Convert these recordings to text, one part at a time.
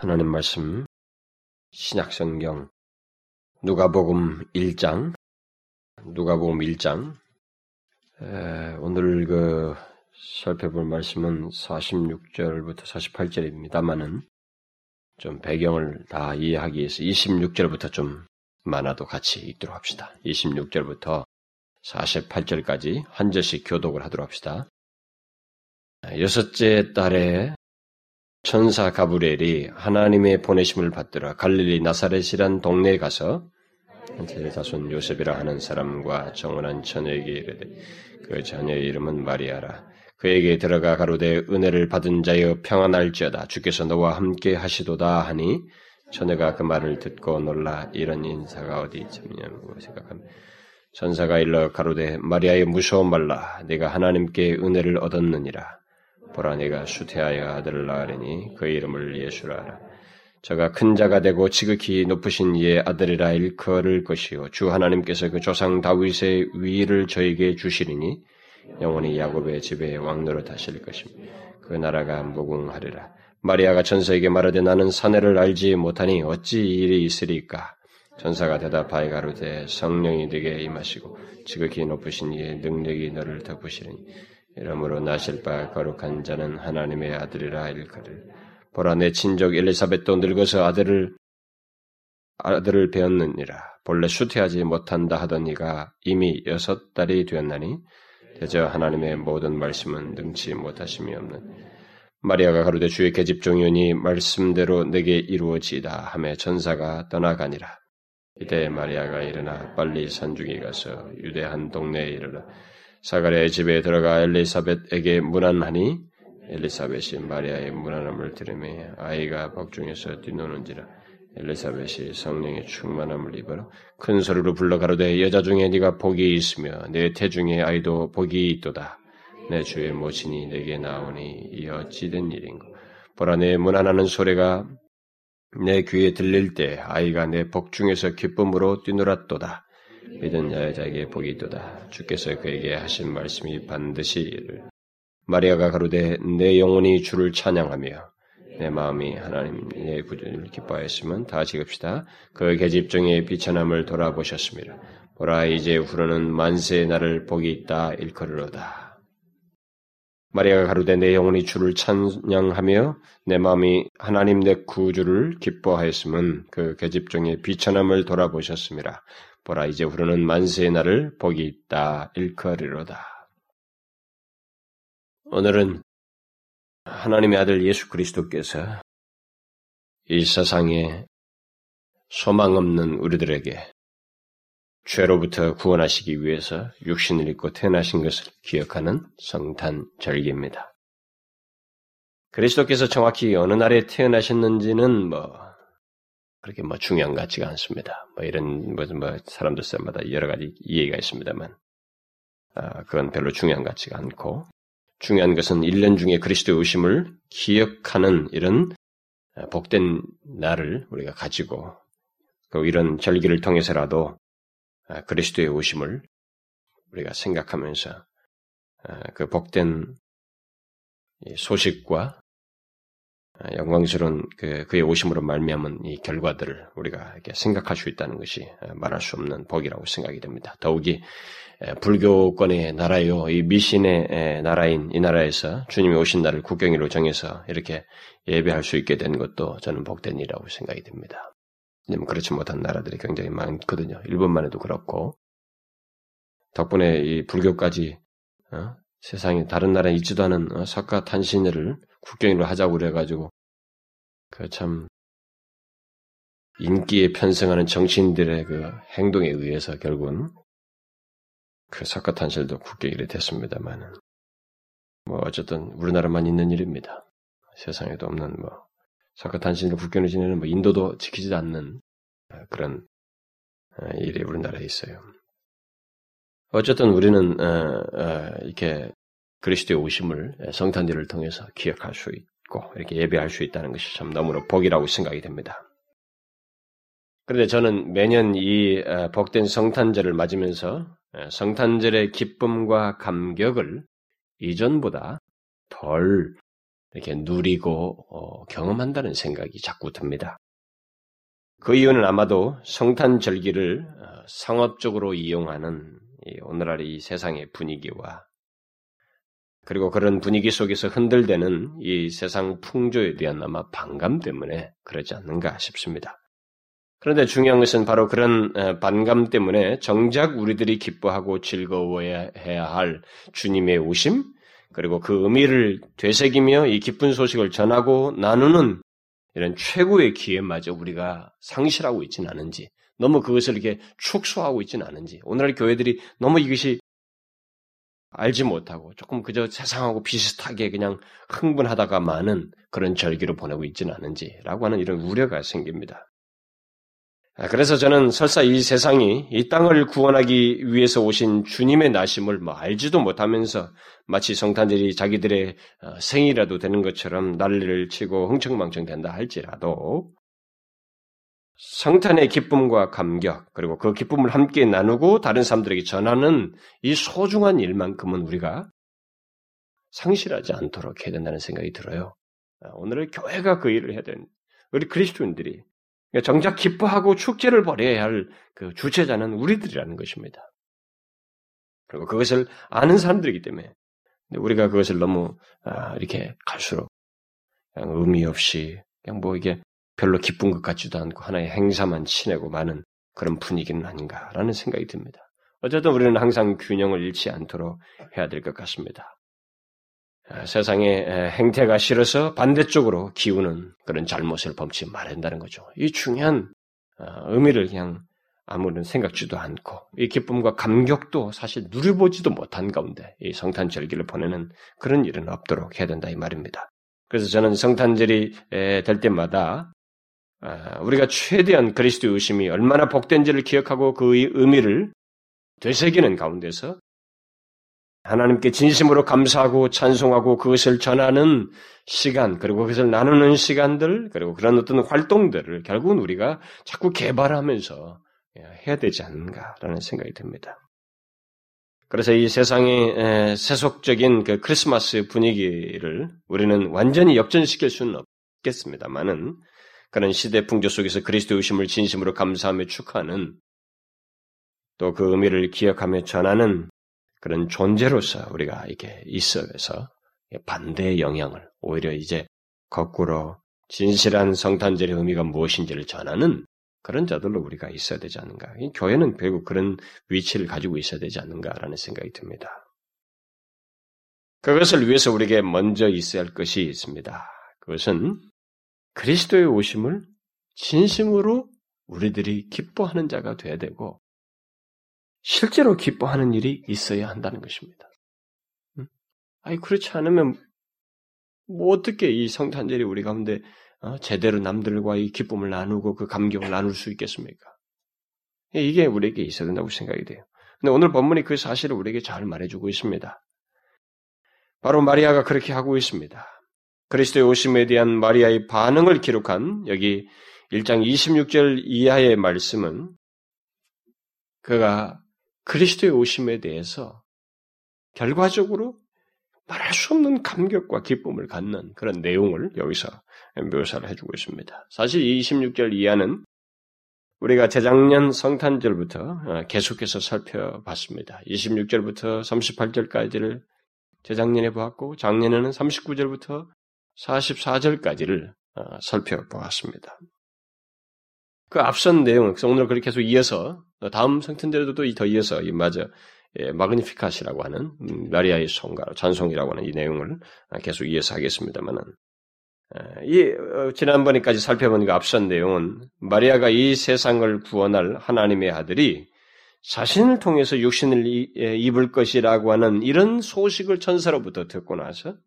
하나님 말씀 신약성경 누가복음 1장 누가복음 1장 에, 오늘 그 살펴볼 말씀은 46절부터 48절입니다만은 좀 배경을 다 이해하기 위해서 26절부터 좀 많아도 같이 읽도록 합시다. 26절부터 48절까지 한 절씩 교독을 하도록 합시다. 여섯째 달에 천사 가브리엘이 하나님의 보내심을 받들어 갈릴리 나사렛이란 동네에 가서 한테 자손 요셉이라 하는 사람과 정원한 처녀에게 이르되 그 자녀의 이름은 마리아라. 그에게 들어가 가로되 은혜를 받은 자여 평안할지어다. 주께서 너와 함께 하시도다 하니 처녀가 그 말을 듣고 놀라 이런 인사가 어디 있냐고 생각하며 천사가 일러 가로되 마리아의 무서워 말라. 내가 하나님께 은혜를 얻었느니라 보라 내가 수태하여 아들을 낳으리니 그 이름을 예수라 하라. 저가 큰 자가 되고 지극히 높으신 이의 아들이라 일컬을 것이요 주 하나님께서 그 조상 다윗의 위를 저에게 주시리니 영원히 야곱의 집에 왕노로 타실 것입니다. 그 나라가 무궁하리라. 마리아가 천사에게 말하되 나는 사내를 알지 못하니 어찌 이 일이 있으리까? 천사가 대답하여 가로되 성령이 네게 임하시고 지극히 높으신 이의 능력이 너를 덮으시리니 이러므로 나실 바 거룩한 자는 하나님의 아들이라 일컬을. 보라 내 친족 엘리사벳도 늙어서 아들을 아들을 배웠느니라. 본래 수태하지 못한다 하던 이가 이미 여섯 달이 되었나니 대저 하나님의 모든 말씀은 능치 못하심이 없는. 마리아가 가로되 주의 계집 종이오니 말씀대로 내게 이루어지이다 하며 천사가 떠나가니라. 이때 마리아가 일어나 빨리 산중에 가서 유대 한 동네에 이르러 사가랴의 집에 들어가 엘리사벳에게 문안하니? 엘리사벳이 마리아의 문안함을 들으며 아이가 복중에서 뛰노는지라 엘리사벳이 성령의 충만함을 입어 큰 소리로 불러 가로되 여자 중에 네가 복이 있으며 내 태중에 아이도 복이 있도다. 내 주의 모친이 내게 나오니 이 어찌된 일인고. 보라 내 문안하는 소리가 내 귀에 들릴 때 아이가 내 복중에서 기쁨으로 뛰놀았도다 믿은 여자에게 복이 있도다. 주께서 그에게 하신 말씀이 반드시 이를. 마리아가 가로되 내 영혼이 주를 찬양하며 내 마음이 하나님의 구주를 기뻐하였으면 다 지급시다. 그 계집 중에 비천함을 돌아보셨습니다. 보라 이제 후로는 만세의 날을 복이 있다 일컬으로다. 마리아가 가로되 내 영혼이 주를 찬양하며 내 마음이 하나님 내 구주를 기뻐하였으면 그 계집 중에 비천함을 돌아보셨습니다. 보라 이제 후로는 만세의 날을 복이 있다 일컬이로다. 오늘은 하나님의 아들 예수 그리스도께서 이 세상에 소망 없는 우리들에게 죄로부터 구원하시기 위해서 육신을 입고 태어나신 것을 기억하는 성탄 절기입니다. 그리스도께서 정확히 어느 날에 태어나셨는지는 뭐 그렇게 뭐 중요한 것 같지가 않습니다. 뭐 이런 뭐, 뭐 사람들마다 여러 가지 이해가 있습니다만 아, 그건 별로 중요한 것 같지가 않고 중요한 것은 1년 중에 그리스도의 오심을 기억하는 이런 아, 복된 날을 우리가 가지고 그 이런 절기를 통해서라도 아, 그리스도의 오심을 우리가 생각하면서 아, 그 복된 소식과 아, 영광스러운 그, 그의 오심으로 말미암은 이 결과들을 우리가 이렇게 생각할 수 있다는 것이 아, 말할 수 없는 복이라고 생각이 됩니다. 더욱이 불교권의 나라요, 이 미신의 나라인 이 나라에서 주님이 오신 날을 국경일로 정해서 이렇게 예배할 수 있게 된 것도 저는 복된 일이라고 생각이 됩니다. 왜냐면 그렇지 못한 나라들이 굉장히 많거든요. 일본만 해도 그렇고 덕분에 이 불교까지 어? 세상에 다른 나라에 있지도 않은 어, 석가 탄신을 국경일로 하자고 그래가지고 그 참 인기에 편승하는 정치인들의 그 행동에 의해서 결국은 그 석가 탄신도 국경일이 됐습니다만은 뭐 어쨌든 우리나라만 있는 일입니다. 세상에도 없는 뭐 석가 탄신을 국경을 지내는 뭐 인도도 지키지 않는 그런 어, 일이 우리나라에 있어요. 어쨌든 우리는 어, 어, 이렇게 그리스도의 오심을 성탄절을 통해서 기억할 수 있고 이렇게 예배할 수 있다는 것이 참 너무나 복이라고 생각이 됩니다. 그런데 저는 매년 이 복된 성탄절을 맞으면서 성탄절의 기쁨과 감격을 이전보다 덜 이렇게 누리고 어, 경험한다는 생각이 자꾸 듭니다. 그 이유는 아마도 성탄 절기를 어, 상업적으로 이용하는 오늘날 이 세상의 분위기와 그리고 그런 분위기 속에서 흔들대는 이 세상 풍조에 대한 아마 반감 때문에 그러지 않는가 싶습니다. 그런데 중요한 것은 바로 그런 어, 반감 때문에 정작 우리들이 기뻐하고 즐거워해야 할 주님의 오심, 그리고 그 의미를 되새기며 이 기쁜 소식을 전하고 나누는 이런 최고의 기회마저 우리가 상실하고 있지는 않은지, 너무 그것을 이렇게 축소하고 있지는 않은지, 오늘날 교회들이 너무 이것이 알지 못하고 조금 그저 세상하고 비슷하게 그냥 흥분하다가 많은 그런 절기로 보내고 있지는 않은지라고 하는 이런 우려가 생깁니다. 아, 그래서 저는 설사 이 세상이 이 땅을 구원하기 위해서 오신 주님의 나심을 뭐 알지도 못하면서 마치 성탄절이 자기들의 어, 생이라도 되는 것처럼 난리를 치고 흥청망청 된다 할지라도 성탄의 기쁨과 감격 그리고 그 기쁨을 함께 나누고 다른 사람들에게 전하는 이 소중한 일만큼은 우리가 상실하지 않도록 해야 된다는 생각이 들어요. 아, 오늘의 교회가 그 일을 해야 되는 우리 그리스도인들이 정작 기뻐하고 축제를 벌여야 할 그 주체자는 우리들이라는 것입니다. 그리고 그것을 아는 사람들이기 때문에 우리가 그것을 너무 아, 이렇게 갈수록 그냥 의미 없이 그냥 뭐 이게 별로 기쁜 것 같지도 않고 하나의 행사만 치내고 많은 그런 분위기는 아닌가라는 생각이 듭니다. 어쨌든 우리는 항상 균형을 잃지 않도록 해야 될 것 같습니다. 아, 세상의 행태가 싫어서 반대쪽으로 기우는 그런 잘못을 범치 말한다는 거죠. 이 중요한 아, 의미를 그냥 아무런 생각지도 않고 이 기쁨과 감격도 사실 누려보지도 못한 가운데 이 성탄 절기를 보내는 그런 일은 없도록 해야 된다 이 말입니다. 그래서 저는 성탄절이 될 때마다 아, 우리가 최대한 그리스도의 의심이 얼마나 복된지를 기억하고 그 의미를 되새기는 가운데서 하나님께 진심으로 감사하고 찬송하고 그것을 전하는 시간, 그리고 그것을 나누는 시간들, 그리고 그런 어떤 활동들을 결국은 우리가 자꾸 개발하면서 해야 되지 않는가라는 생각이 듭니다. 그래서 이 세상의 세속적인 그 크리스마스 분위기를 우리는 완전히 역전시킬 수는 없겠습니다만은 그런 시대 풍조 속에서 그리스도 의 심을 진심으로 감사하며 축하하는 또 그 의미를 기억하며 전하는 그런 존재로서 우리가 이렇게 있어서 반대의 영향을 오히려 이제 거꾸로 진실한 성탄절의 의미가 무엇인지를 전하는 그런 자들로 우리가 있어야 되지 않는가. 교회는 결국 그런 위치를 가지고 있어야 되지 않는가라는 생각이 듭니다. 그것을 위해서 우리에게 먼저 있어야 할 것이 있습니다. 그것은 그리스도의 오심을 진심으로 우리들이 기뻐하는 자가 돼야 되고 실제로 기뻐하는 일이 있어야 한다는 것입니다. 아니 그렇지 않으면 뭐 어떻게 이 성탄절이 우리 가운데 어, 제대로 남들과 이 기쁨을 나누고 그 감격을 나눌 수 있겠습니까? 이게 우리에게 있어야 된다고 생각이 돼요. 근데 오늘 본문이 그 사실을 우리에게 잘 말해주고 있습니다. 바로 마리아가 그렇게 하고 있습니다. 그리스도의 오심에 대한 마리아의 반응을 기록한 여기 1장 26절 이하의 말씀은 그가 그리스도의 오심에 대해서 결과적으로 말할 수 없는 감격과 기쁨을 갖는 그런 내용을 여기서 묘사를 해주고 있습니다. 사실 이 26절 이하는 우리가 재작년 성탄절부터 어, 계속해서 살펴봤습니다. 26절부터 38절까지를 재작년에 보았고 작년에는 39절부터 44절까지를 어, 살펴보았습니다. 그 앞선 내용, 오늘 그렇게 계속 이어서 다음 성탄절에도 또 더 이어서 이 맞아 예, 마그니피카시라고 하는 음, 마리아의 송가 찬송이라고 하는 이 내용을 계속 이어서 하겠습니다만은 이 어, 지난번에까지 살펴본 그 앞선 내용은 마리아가 이 세상을 구원할 하나님의 아들이 자신을 통해서 육신을 예, 입을 것이라고 하는 이런 소식을 천사로부터 듣고 나서 예,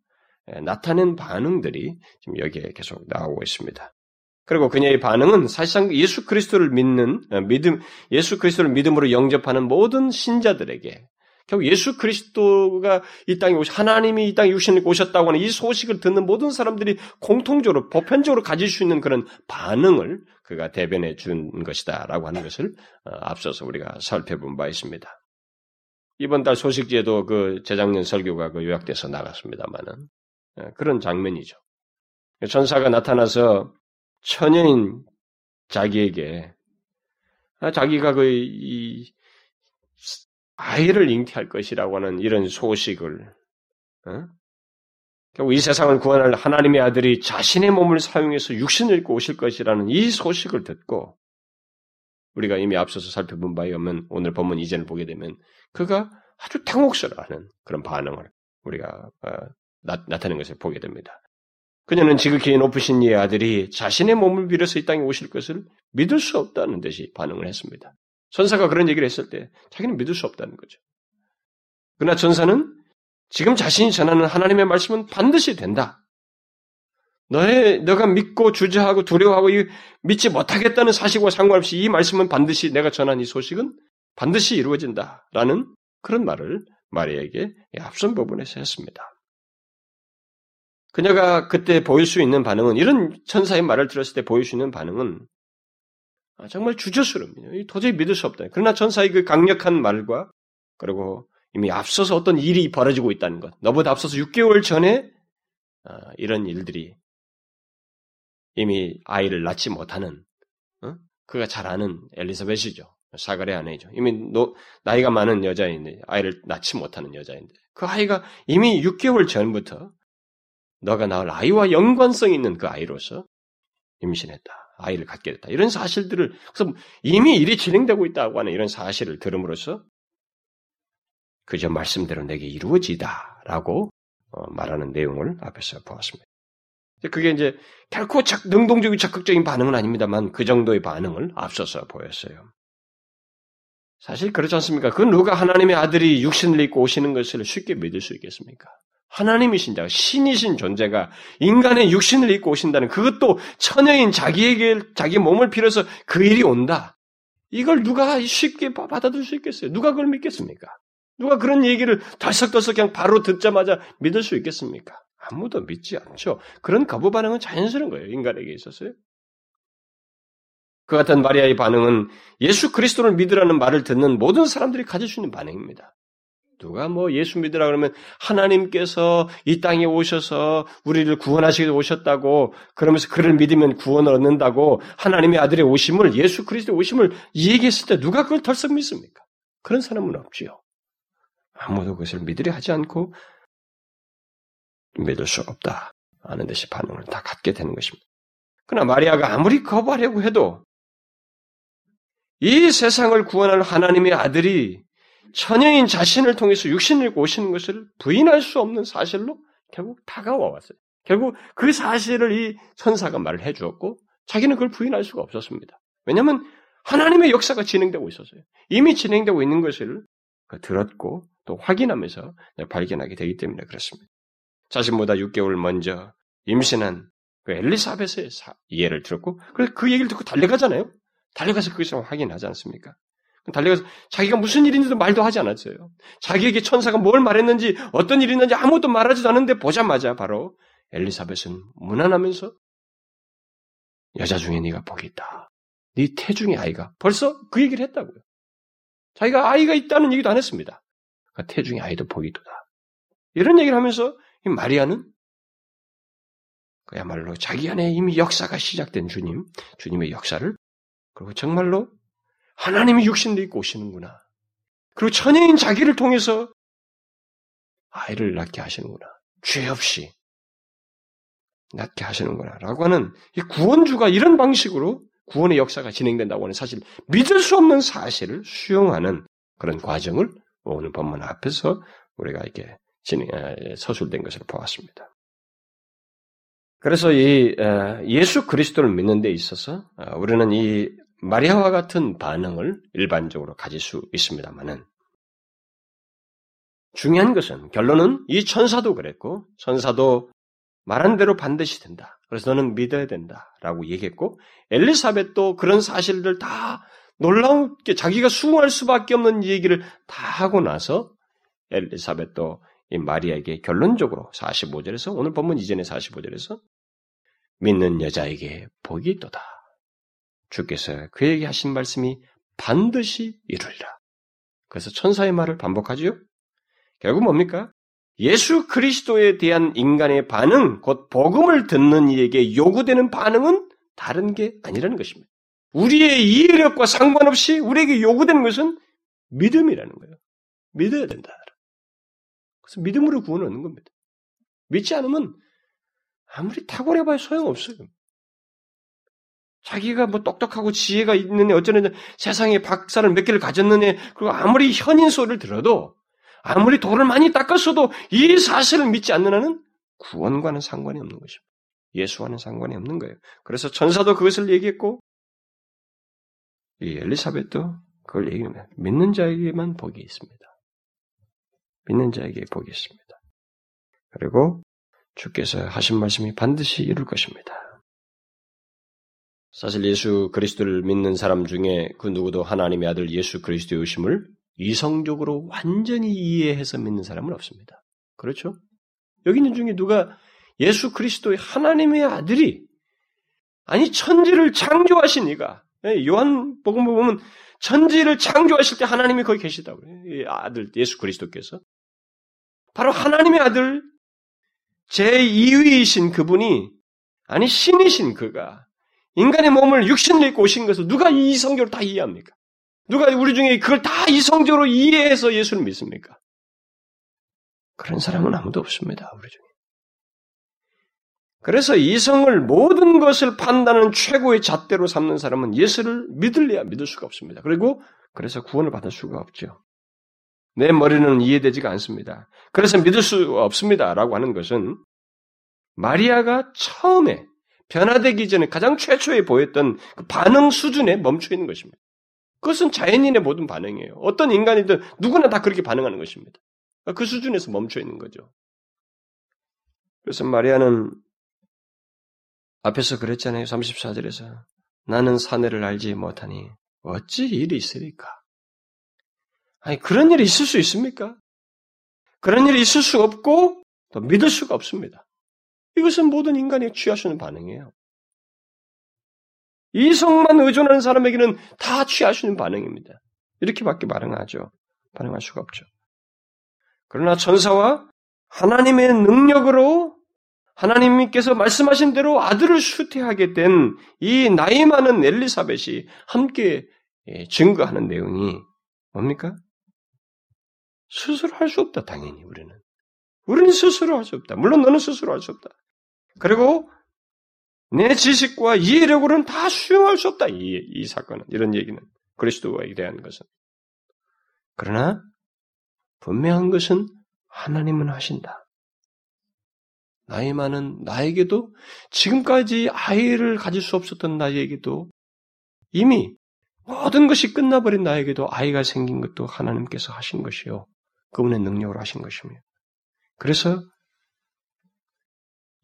나타낸 반응들이 지금 여기에 계속 나오고 있습니다. 그리고 그녀의 반응은 사실상 예수 그리스도를 믿는 어, 믿음 예수 그리스도를 믿음으로 영접하는 모든 신자들에게 결국 예수 그리스도가 이 땅에 오시 하나님이 이 땅에 육신을 오셨다고 하는 이 소식을 듣는 모든 사람들이 공통적으로 보편적으로 가질 수 있는 그런 반응을 그가 대변해 준 것이다라고 하는 것을 어, 앞서서 우리가 살펴본 바 있습니다. 이번 달 소식지에도 그 재작년 설교가 그 요약돼서 나갔습니다만은 예, 그런 장면이죠. 천사가 나타나서 처녀인 자기에게 아, 자기가 그 이 아이를 잉태할 것이라고 하는 이런 소식을 어? 결국 이 세상을 구원할 하나님의 아들이 자신의 몸을 사용해서 육신을 입고 오실 것이라는 이 소식을 듣고 우리가 이미 앞서서 살펴본 바에 없는 오늘 본문 이전을 보게 되면 그가 아주 당혹스러워하는 그런 반응을 우리가 어, 나, 타내는 것을 보게 됩니다. 그녀는 지극히 높으신 이의 아들이 자신의 몸을 빌어서 이 땅에 오실 것을 믿을 수 없다는 듯이 반응을 했습니다. 천사가 그런 얘기를 했을 때 자기는 믿을 수 없다는 거죠. 그러나 천사는 지금 자신이 전하는 하나님의 말씀은 반드시 된다. 너의, 너가 믿고 주저하고 두려워하고 믿지 못하겠다는 사실과 상관없이 이 말씀은 반드시 내가 전한 이 소식은 반드시 이루어진다. 라는 그런 말을 마리아에게 앞선 부분에서 했습니다. 그녀가 그때 보일 수 있는 반응은 이런 천사의 말을 들었을 때 보일 수 있는 반응은 아, 정말 주저스럽니다. 도저히 믿을 수 없다. 그러나 천사의 그 강력한 말과 그리고 이미 앞서서 어떤 일이 벌어지고 있다는 것, 너보다 앞서서 6개월 전에 아, 이런 일들이 이미 아이를 낳지 못하는 어? 그가 잘 아는 엘리사벳이죠. 사가의 아내죠. 이미 노, 나이가 많은 여자인데 아이를 낳지 못하는 여자인데 그 아이가 이미 6개월 전부터 너가 낳을 아이와 연관성 있는 그 아이로서 임신했다. 아이를 갖게 됐다. 이런 사실들을 그래서 이미 일이 진행되고 있다고 하는 이런 사실을 들음으로써 그저 말씀대로 내게 이루어지다라고 어, 말하는 내용을 앞에서 보았습니다. 그게 이제 결코 적, 능동적이고 적극적인 반응은 아닙니다만 그 정도의 반응을 앞서서 보였어요. 사실 그렇지 않습니까? 그 누가 하나님의 아들이 육신을 입고 오시는 것을 쉽게 믿을 수 있겠습니까? 하나님이신 자, 신이신 존재가 인간의 육신을 입고 오신다는 그것도 처녀인 자기에게 자기 몸을 빌어서 그 일이 온다. 이걸 누가 쉽게 받아들일 수 있겠어요? 누가 그걸 믿겠습니까? 누가 그런 얘기를 덜썩덜썩 그냥 바로 듣자마자 믿을 수 있겠습니까? 아무도 믿지 않죠. 그런 거부 반응은 자연스러운 거예요. 인간에게 있어서요. 그 같은 마리아의 반응은 예수 그리스도를 믿으라는 말을 듣는 모든 사람들이 가질 수 있는 반응입니다. 누가 뭐 예수 믿으라 그러면 하나님께서 이 땅에 오셔서 우리를 구원하시기 위해 오셨다고 그러면서 그를 믿으면 구원을 얻는다고 하나님의 아들의 오심을 예수 그리스도의 오심을 얘기했을 때 누가 그걸 덜썩 믿습니까? 그런 사람은 없지요. 아무도 그것을 믿으려 하지 않고 믿을 수 없다 하는 듯이 반응을 다 갖게 되는 것입니다. 그러나 마리아가 아무리 거부하려고 해도 이 세상을 구원할 하나님의 아들이 처녀인 자신을 통해서 육신을 오시는 것을 부인할 수 없는 사실로 결국 다가와 왔어요. 결국 그 사실을 이 천사가 말을 해 주었고 자기는 그걸 부인할 수가 없었습니다. 왜냐하면 하나님의 역사가 진행되고 있었어요. 이미 진행되고 있는 것을 들었고 또 확인하면서 발견하게 되기 때문에 그렇습니다. 자신보다 6개월 먼저 임신한 그 엘리사벳의 이해를 들었고 그래서 그 얘기를 듣고 달려가잖아요. 달려가서 그것을 확인하지 않습니까? 달려가서 자기가 무슨 일인지도 말도 하지 않았어요. 자기에게 천사가 뭘 말했는지 어떤 일이 있는지 아무것도 말하지도 않는데 보자마자 바로 엘리사벳은 무난하면서 여자 중에 네가 복이 있다. 네 태중의 아이가 벌써 그 얘기를 했다고요. 자기가 아이가 있다는 얘기도 안 했습니다. 그 태중의 아이도 복이 있다. 이런 얘기를 하면서 마리아는 그야말로 자기 안에 이미 역사가 시작된 주님, 주님의 역사를 그리고 정말로 하나님이 육신도 입고 오시는구나. 그리고 천여인 자기를 통해서 아이를 낳게 하시는구나. 죄 없이 낳게 하시는구나. 라고 하는 이 구원주가 이런 방식으로 구원의 역사가 진행된다고 하는 사실, 믿을 수 없는 사실을 수용하는 그런 과정을 오늘 본문 앞에서 우리가 이렇게 진행, 서술된 것을 보았습니다. 그래서 이 예수 그리스도를 믿는 데 있어서 어, 우리는 이 마리아와 같은 반응을 일반적으로 가질 수 있습니다만은 중요한 것은 결론은 이 천사도 그랬고 천사도 말한 대로 반드시 된다. 그래서 너는 믿어야 된다라고 얘기했고 엘리사벳도 그런 사실들 다 놀라운게 자기가 수긍할 수밖에 없는 얘기를 다 하고 나서 엘리사벳도 이 마리아에게 결론적으로 45절에서 오늘 본문 이전의 45절에서 믿는 여자에게 복이 있도다. 주께서 그에게 하신 말씀이 반드시 이루리라. 그래서 천사의 말을 반복하지요. 결국 뭡니까? 예수 그리스도에 대한 인간의 반응, 곧 복음을 듣는 이에게 요구되는 반응은 다른 게 아니라는 것입니다. 우리의 이해력과 상관없이 우리에게 요구되는 것은 믿음이라는 거예요. 믿어야 된다. 그래서 믿음으로 구원을 얻는 겁니다. 믿지 않으면 아무리 탁월해봐야 소용없어요. 자기가 뭐 똑똑하고 지혜가 애, 어쩌는 세상에 박사를 몇 개를 가졌는 애, 그리고 아무리 현인 소리를 들어도, 아무리 돌을 많이 닦았어도 이 사실을 믿지 않는 한은 구원과는 상관이 없는 것입니다. 예수와는 상관이 없는 거예요. 그래서 천사도 그것을 얘기했고, 이 엘리사벳도 그걸 얘기합니다. 믿는 자에게만 복이 있습니다. 믿는 자에게 복이 있습니다. 그리고 주께서 하신 말씀이 반드시 이룰 것입니다. 사실 예수 그리스도를 믿는 사람 중에 그 누구도 하나님의 아들 예수 그리스도의 오심을 이성적으로 완전히 이해해서 믿는 사람은 없습니다. 그렇죠? 여기 있는 중에 누가 예수 그리스도의 하나님의 아들이 아니 천지를 창조하신 이가 예, 요한 복음 보면 천지를 창조하실 때 하나님이 거기 계시다고 요 아들 예수 그리스도께서 바로 하나님의 아들 제2위이신 그분이 아니 신이신 그가 인간의 몸을 육신을 입고 오신 것을 누가 이성적으로 다 이해합니까? 누가 우리 중에 그걸 다 이성적으로 이해해서 예수를 믿습니까? 그런 사람은 아무도 없습니다. 우리 중에. 그래서 이성을 모든 것을 판단하는 최고의 잣대로 삼는 사람은 예수를 믿을래야 믿을 수가 없습니다. 그리고 그래서 구원을 받을 수가 없죠. 내 머리는 이해되지가 않습니다. 그래서 믿을 수 없습니다. 라고 하는 것은 마리아가 처음에 변화되기 전에 가장 최초에 보였던 그 반응 수준에 멈춰 있는 것입니다. 그것은 자연인의 모든 반응이에요. 어떤 인간이든 누구나 다 그렇게 반응하는 것입니다. 그 수준에서 멈춰 있는 거죠. 그래서 마리아는 앞에서 그랬잖아요. 34절에서. 나는 사내를 알지 못하니 어찌 일이 있으리까? 아니, 그런 일이 있을 수 있습니까? 그런 일이 있을 수 없고 또 믿을 수가 없습니다. 이것은 모든 인간이 있는 반응이에요. 이성만 의존하는 사람에게는 다 있는 반응입니다. 이렇게밖에 반응하죠. 반응할 수가 없죠. 그러나 천사와 하나님의 능력으로 하나님께서 말씀하신 대로 아들을 수태하게 된 이 나이 많은 엘리사벳이 함께 예, 증거하는 내용이 뭡니까? 스스로 할 수 없다, 당연히 우리는. 우리는 스스로 할 수 없다. 물론 너는 스스로 할 수 없다. 그리고 내 지식과 이해력으로는 다 수용할 수 없다. 이, 이 사건은. 이런 얘기는. 그리스도에 대한 것은. 그러나 분명한 것은 하나님은 하신다. 나이 많은 나에게도 지금까지 아이를 가질 수 없었던 나에게도 이미 모든 것이 끝나버린 나에게도 아이가 생긴 것도 하나님께서 하신 것이요. 그분의 능력으로 하신 것이며. 그래서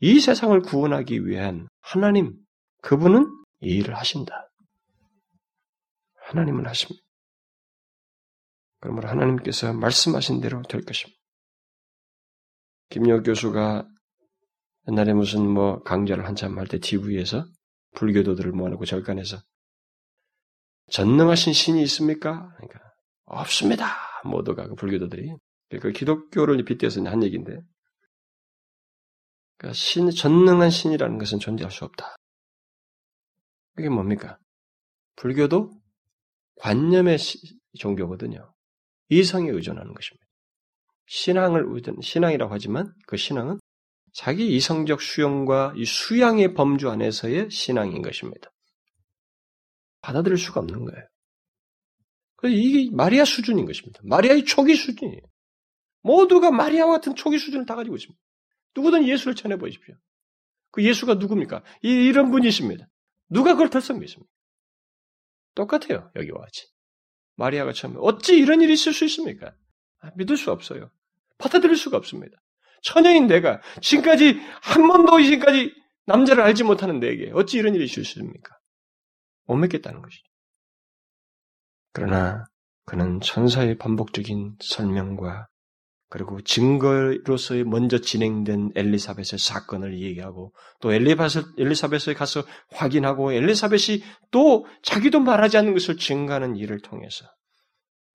이 세상을 구원하기 위한 하나님, 그분은 이 일을 하신다. 하나님은 하십니다. 그러므로 하나님께서 말씀하신 대로 될 것입니다. 김여 교수가 옛날에 무슨 뭐 강좌를 한참 할 때 TV에서 불교도들을 모아놓고 절간해서 전능하신 신이 있습니까? 그러니까 없습니다. 모두가 그 불교도들이 그 기독교를 빗대서 한 얘기인데 그러니까 신 전능한 신이라는 것은 존재할 수 없다. 그게 뭡니까? 불교도 관념의 종교거든요. 이성에 의존하는 것입니다. 신앙을 의존, 신앙이라고 하지만 그 신앙은 자기 이성적 수용과 이 수양의 범주 안에서의 신앙인 것입니다. 받아들일 수가 없는 거예요. 이게 마리아 수준인 것입니다. 마리아의 초기 수준이에요. 모두가 마리아와 같은 초기 수준을 다 가지고 있습니다. 누구든 예수를 전해 보십시오. 그 예수가 누굽니까? 이, 런 분이십니다. 누가 그걸 덜썩 믿습니까? 똑같아요. 여기와 같이. 마리아가 처음에 어찌 이런 일이 있을 수 있습니까? 아, 믿을 수 없어요. 받아들일 수가 없습니다. 처녀인 내가 지금까지 한 번도 지금까지 남자를 알지 못하는 내게 어찌 이런 일이 있을 수 있습니까? 못 믿겠다는 것이죠. 그러나 그는 천사의 반복적인 설명과 그리고 증거로서의 먼저 진행된 엘리사벳의 사건을 얘기하고 또 엘리사벳, 엘리사벳에 가서 확인하고 엘리사벳이 또 자기도 말하지 않는 것을 증가하는 일을 통해서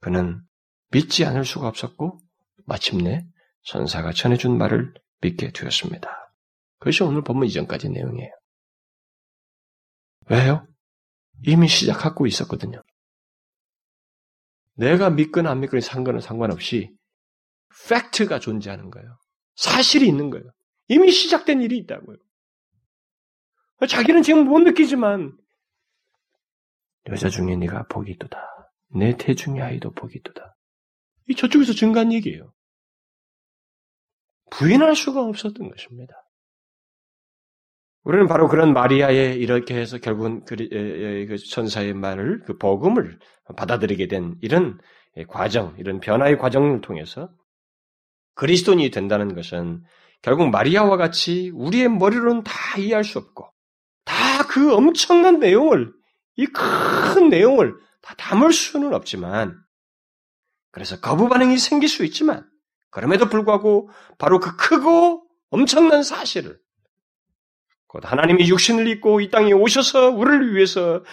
그는 믿지 않을 수가 없었고 마침내 천사가 전해준 말을 믿게 되었습니다. 그것이 오늘 본문 이전까지 내용이에요. 왜요? 이미 시작하고 있었거든요. 내가 믿거나 안 믿거나 상관은 상관없이 팩트가 존재하는 거예요. 사실이 있는 거예요. 이미 시작된 일이 있다고요. 자기는 지금 못 느끼지만 여자 중에 네가 복이 있도다. 내 태중의 아이도 복이 있도다. 이 저쪽에서 증가한 얘기예요. 부인할 수가 없었던 것입니다. 우리는 바로 그런 마리아의 이렇게 해서 결국은 그, 그 천사의 말을 그 복음을 받아들이게 된 이런 과정, 이런 변화의 과정을 통해서 그리스도인이 된다는 것은 결국 마리아와 같이 우리의 머리로는 다 이해할 수 없고 다 그 엄청난 내용을 이 큰 내용을 다 담을 수는 없지만 그래서 거부 반응이 생길 수 있지만 그럼에도 불구하고 바로 그 크고 엄청난 사실을 곧 하나님이 육신을 입고 이 땅에 오셔서 우리를 위해서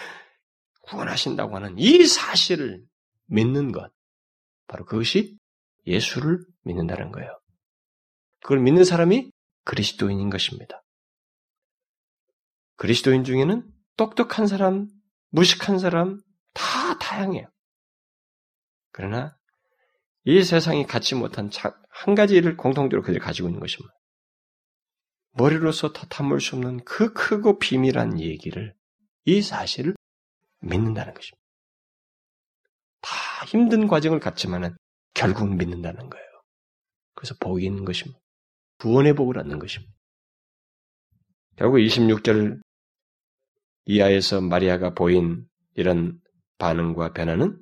구원하신다고 하는 이 사실을 믿는 것. 바로 그것이 예수를 믿는다는 거예요. 그걸 믿는 사람이 그리스도인인 것입니다. 그리스도인 중에는 똑똑한 사람, 무식한 사람 다 다양해요. 그러나 이 세상이 갖지 못한 한 가지를 공통적으로 그들이 가지고 있는 것입니다. 머리로서 다 탐을 수 없는 그 크고 비밀한 얘기를, 이 사실을 믿는다는 것입니다. 다 힘든 과정을 갖지만은 결국 믿는다는 거예요. 그래서 복이 있는 것입니다. 구원의 복을 얻는 것입니다. 결국 26절 이하에서 마리아가 보인 이런 반응과 변화는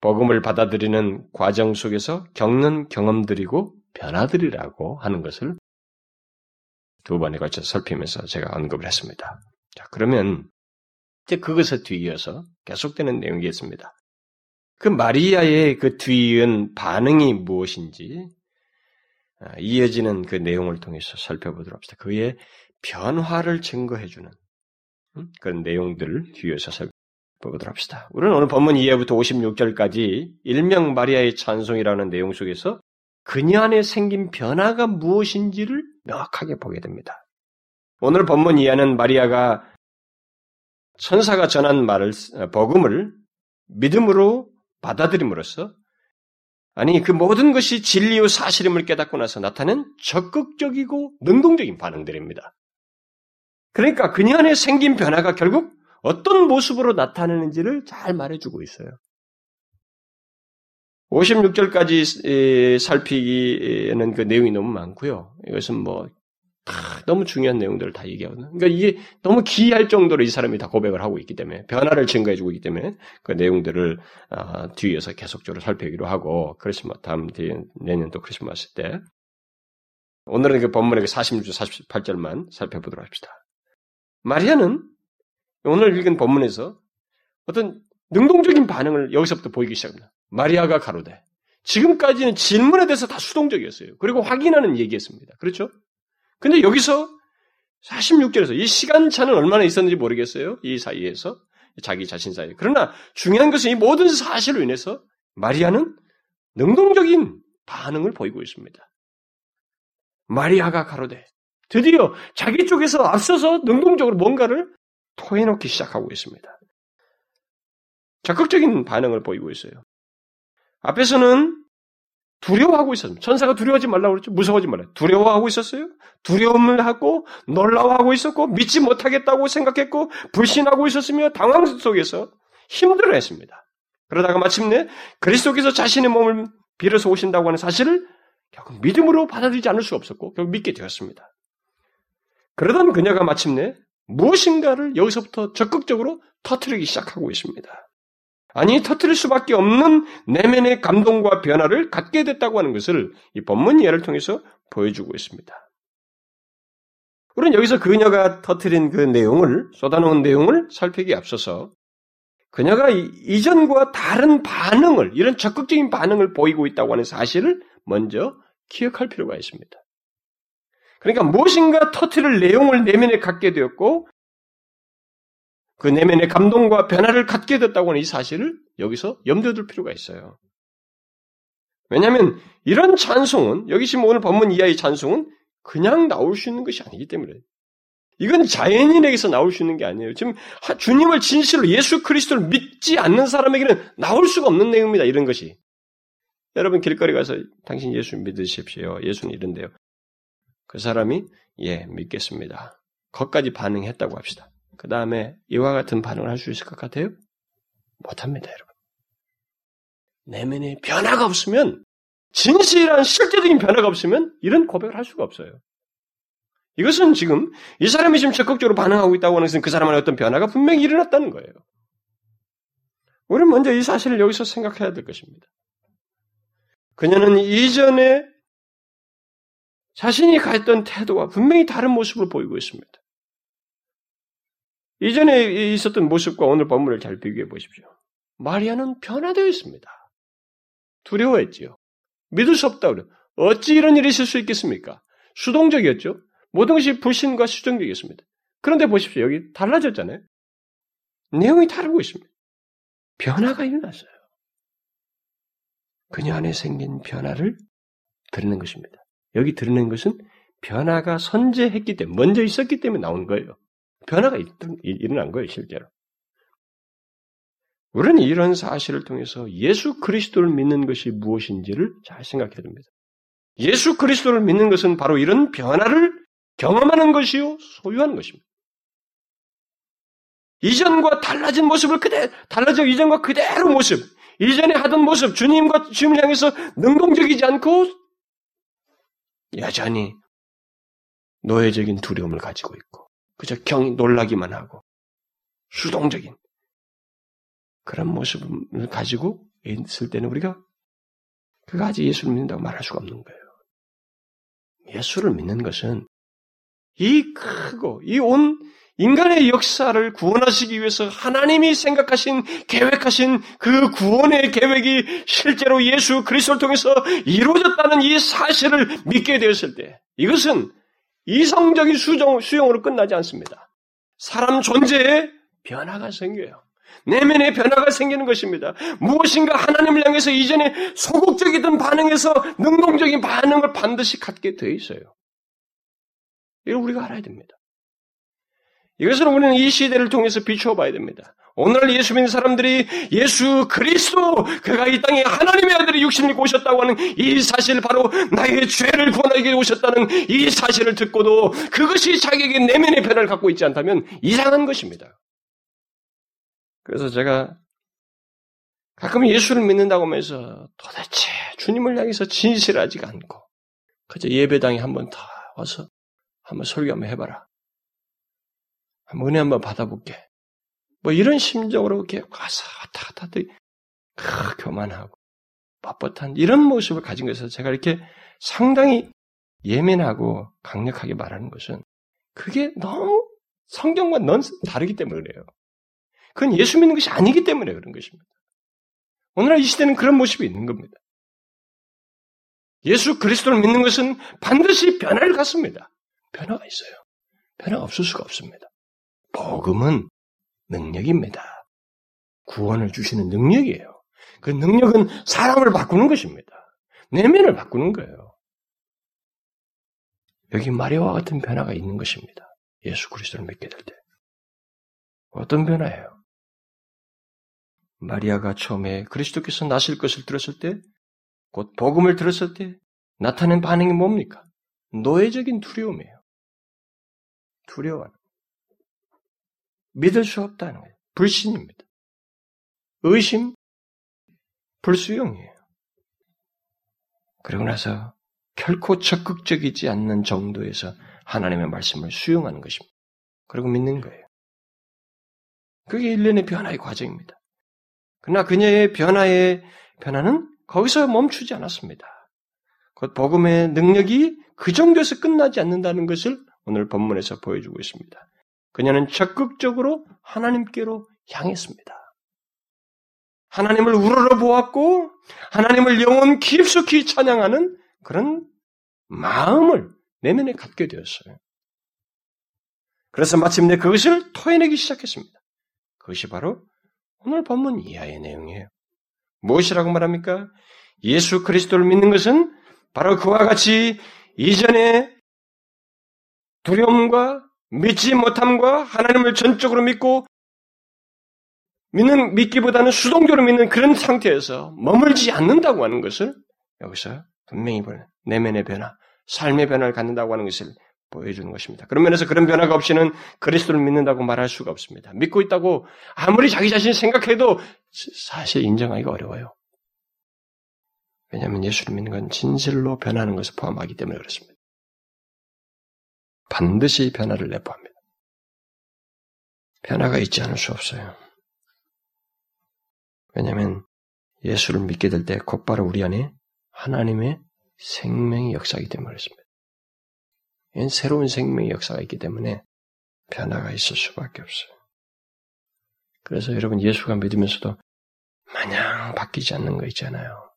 복음을 받아들이는 과정 속에서 겪는 경험들이고 변화들이라고 하는 것을 두 번에 걸쳐 살피면서 제가 언급을 했습니다. 자, 그러면 이제 그것에 뒤이어서 계속되는 내용이 있습니다. 그 마리아의 그 뒤이은 반응이 무엇인지 아, 이어지는 그 내용을 통해서 살펴보도록 합시다. 그의 변화를 증거해주는 음, 그런 내용들을 뒤에서 살펴보도록 합시다. 우리는 오늘 본문 2회부터 56절까지 일명 마리아의 찬송이라는 내용 속에서 그녀 안에 생긴 변화가 무엇인지를 명확하게 보게 됩니다. 오늘 본문 이하는 마리아가 천사가 전한 말을 복음을 믿음으로 받아들임으로써 아니 그 모든 것이 진리요 사실임을 깨닫고 나서 나타낸 적극적이고 능동적인 반응들입니다. 그러니까 그녀 안에 생긴 변화가 결국 어떤 모습으로 나타내는지를 잘 말해주고 있어요. 56절까지 살피기에는 그 내용이 너무 많고요. 이것은 뭐, 다 너무 중요한 내용들을 다 얘기하거든요. 그러니까 이게 너무 기이할 정도로 이 사람이 다 고백을 하고 있기 때문에, 변화를 증거해주고 있기 때문에, 그 내용들을, 어, 뒤에서 계속적으로 살펴기로 하고, 크리스마, 다음 내년 또 크리스마스 때, 오늘은 그 본문의 46절, 48절만 살펴보도록 합시다. 마리아는 오늘 읽은 본문에서 어떤 능동적인 반응을 여기서부터 보이기 시작합니다. 마리아가 가로되. 지금까지는 질문에 대해서 다 수동적이었어요. 그리고 확인하는 얘기였습니다. 그렇죠? 근데 여기서 46절에서 이 시간차는 얼마나 있었는지 모르겠어요. 이 사이에서. 자기 자신 사이에. 그러나 중요한 것은 이 모든 사실로 인해서 마리아는 능동적인 반응을 보이고 있습니다. 마리아가 가로되 드디어 자기 쪽에서 앞서서 능동적으로 뭔가를 토해놓기 시작하고 있습니다. 적극적인 반응을 보이고 있어요. 앞에서는 두려워하고 있었습니다. 천사가 두려워하지 말라고 그랬죠. 무서워하지 말라. 두려워하고 있었어요. 두려움을 하고 놀라워하고 있었고 믿지 못하겠다고 생각했고 불신하고 있었으며 당황 속에서 힘들어했습니다. 그러다가 마침내 그리스도께서 자신의 몸을 빌어서 오신다고 하는 사실을 결국 믿음으로 받아들이지 않을 수 없었고 결국 믿게 되었습니다. 그러던 그녀가 마침내 무엇인가를 여기서부터 적극적으로 터트리기 시작하고 있습니다. 아니 터트릴 수밖에 없는 내면의 감동과 변화를 갖게 됐다고 하는 것을 이 본문 예를 통해서 보여주고 있습니다. 우리는 여기서 그녀가 터트린 그 내용을 쏟아놓은 내용을 살피기 앞서서 그녀가 이전과 다른 반응을 이런 적극적인 반응을 보이고 있다고 하는 사실을 먼저 기억할 필요가 있습니다. 그러니까 무엇인가 터트릴 내용을 내면에 갖게 되었고 그 내면의 감동과 변화를 갖게 됐다고 하는 이 사실을 여기서 염두에 둘 필요가 있어요. 왜냐하면 이런 찬송은 여기 지금 오늘 본문 이하의 찬송은 그냥 나올 수 있는 것이 아니기 때문에 이건 자연인에게서 나올 수 있는 게 아니에요. 지금 주님을 진실로 예수 그리스도를 믿지 않는 사람에게는 나올 수가 없는 내용입니다. 이런 것이. 여러분 길거리 가서 당신 예수 믿으십시오. 예수는 이런데요. 그 사람이 예 믿겠습니다. 거까지 반응했다고 합시다. 그 다음에 이와 같은 반응을 할 수 있을 것 같아요? 못합니다, 여러분. 내면에 변화가 없으면 진실한 실제적인 변화가 없으면 이런 고백을 할 수가 없어요. 이것은 지금 이 사람이 지금 적극적으로 반응하고 있다고 하는 것은 그 사람한테 어떤 변화가 분명히 일어났다는 거예요. 우리는 먼저 이 사실을 여기서 생각해야 될 것입니다. 그녀는 이전에 자신이 가했던 태도와 분명히 다른 모습을 보이고 있습니다. 이전에 있었던 모습과 오늘 본문을 잘 비교해 보십시오. 마리아는 변화되어 있습니다. 두려워했지요. 믿을 수 없다 그래. 어찌 이런 일이 있을 수 있겠습니까? 수동적이었죠. 모든 것이 불신과 수정적이었습니다. 그런데 보십시오. 여기 달라졌잖아요. 내용이 다르고 있습니다. 변화가 일어났어요. 그녀 안에 생긴 변화를 드러낸 것입니다. 여기 드러낸 것은 변화가 선제했기 때문에, 먼저 있었기 때문에 나온 거예요. 변화가 일어난 거예요, 실제로. 우리는 이런 사실을 통해서 예수 그리스도를 믿는 것이 무엇인지를 잘 생각해야 됩니다. 예수 그리스도를 믿는 것은 바로 이런 변화를 경험하는 것이요, 소유하는 것입니다. 이전과 달라진 모습을 그대, 달라진 이전과 그대로 모습, 이전에 하던 모습, 주님과 주님을 향해서 능동적이지 않고 여전히 노예적인 두려움을 가지고 있고, 그저 경 놀라기만 하고, 수동적인 그런 모습을 가지고 있을 때는 우리가 그가 아직 예수를 믿는다고 말할 수가 없는 거예요. 예수를 믿는 것은 이 크고 이 온 인간의 역사를 구원하시기 위해서 하나님이 생각하신 계획하신 그 구원의 계획이 실제로 예수 그리스도를 통해서 이루어졌다는 이 사실을 믿게 되었을 때 이것은 이성적인 수정, 수용으로 끝나지 않습니다. 사람 존재에 변화가 생겨요. 내면의 변화가 생기는 것입니다. 무엇인가 하나님을 향해서 이전에 소극적이던 반응에서 능동적인 반응을 반드시 갖게 돼 있어요. 이걸 우리가 알아야 됩니다. 이것을 우리는 이 시대를 통해서 비추어 봐야 됩니다. 오늘 예수 믿는 사람들이 예수 그리스도 그가 이 땅에 하나님의 아들이 입고 오셨다고 하는 이 사실 바로 나의 죄를 구원하기 오셨다는 이 사실을 듣고도 그것이 자기에게 내면의 변화를 갖고 있지 않다면 이상한 것입니다. 그래서 제가 가끔 예수를 믿는다고 하면서 도대체 주님을 향해서 진실하지가 않고 그저 예배당에 한번 다 와서 한번 설교 한번 해봐라. 한번 은혜 한번 받아볼게. 뭐 이런 심정으로 이렇게 가서 왔다 갔다 크, 교만하고 뻣뻣한 이런 모습을 가진 것에서 제가 이렇게 상당히 예민하고 강력하게 말하는 것은 그게 너무 성경과 넌 다르기 때문에 그래요. 그건 예수 믿는 것이 아니기 때문에 그런 것입니다. 오늘날 이 시대는 그런 모습이 있는 겁니다. 예수 그리스도를 믿는 것은 반드시 변화를 갖습니다. 변화가 있어요. 변화가 없을 수가 없습니다. 복음은 능력입니다. 구원을 주시는 능력이에요. 그 능력은 사람을 바꾸는 것입니다. 내면을 바꾸는 거예요. 여기 마리아와 같은 변화가 있는 것입니다. 예수 그리스도를 믿게 될 때. 어떤 변화예요? 마리아가 처음에 그리스도께서 나실 것을 들었을 때, 곧 복음을 들었을 때 나타낸 반응이 뭡니까? 노예적인 두려움이에요. 두려워하는. 믿을 수 없다는 거예요. 불신입니다. 의심, 불수용이에요. 그러고 나서 결코 적극적이지 않는 정도에서 하나님의 말씀을 수용하는 것입니다. 그리고 믿는 거예요. 그게 일련의 변화의 과정입니다. 그러나 그녀의 변화의 변화는 거기서 멈추지 않았습니다. 곧 복음의 능력이 그 정도에서 끝나지 않는다는 것을 오늘 본문에서 보여주고 있습니다. 그녀는 적극적으로 하나님께로 향했습니다. 하나님을 우러러 보았고 하나님을 영원 깊숙이 찬양하는 그런 마음을 내면에 갖게 되었어요. 그래서 마침내 그것을 토해내기 시작했습니다. 그것이 바로 오늘 본문 이하의 내용이에요. 무엇이라고 말합니까? 예수 그리스도를 믿는 것은 바로 그와 같이 이전에 두려움과 믿지 못함과 하나님을 전적으로 믿고 믿는 믿기보다는 수동적으로 믿는 그런 상태에서 머물지 않는다고 하는 것을 여기서 분명히 보는 내면의 변화, 삶의 변화를 갖는다고 하는 것을 보여주는 것입니다. 그런 면에서 그런 변화가 없이는 그리스도를 믿는다고 말할 수가 없습니다. 믿고 있다고 아무리 자기 자신이 생각해도 사실 인정하기가 어려워요. 왜냐하면 예수를 믿는 건 진실로 변하는 것을 포함하기 때문에 그렇습니다. 반드시 변화를 내포합니다. 변화가 있지 않을 수 없어요. 왜냐하면 예수를 믿게 될 때 곧바로 우리 안에 하나님의 생명이 역사하기 때문에 그렇습니다. 새로운 생명의 역사가 있기 때문에 변화가 있을 수밖에 없어요. 그래서 여러분 예수가 믿으면서도 마냥 바뀌지 않는 거 있잖아요.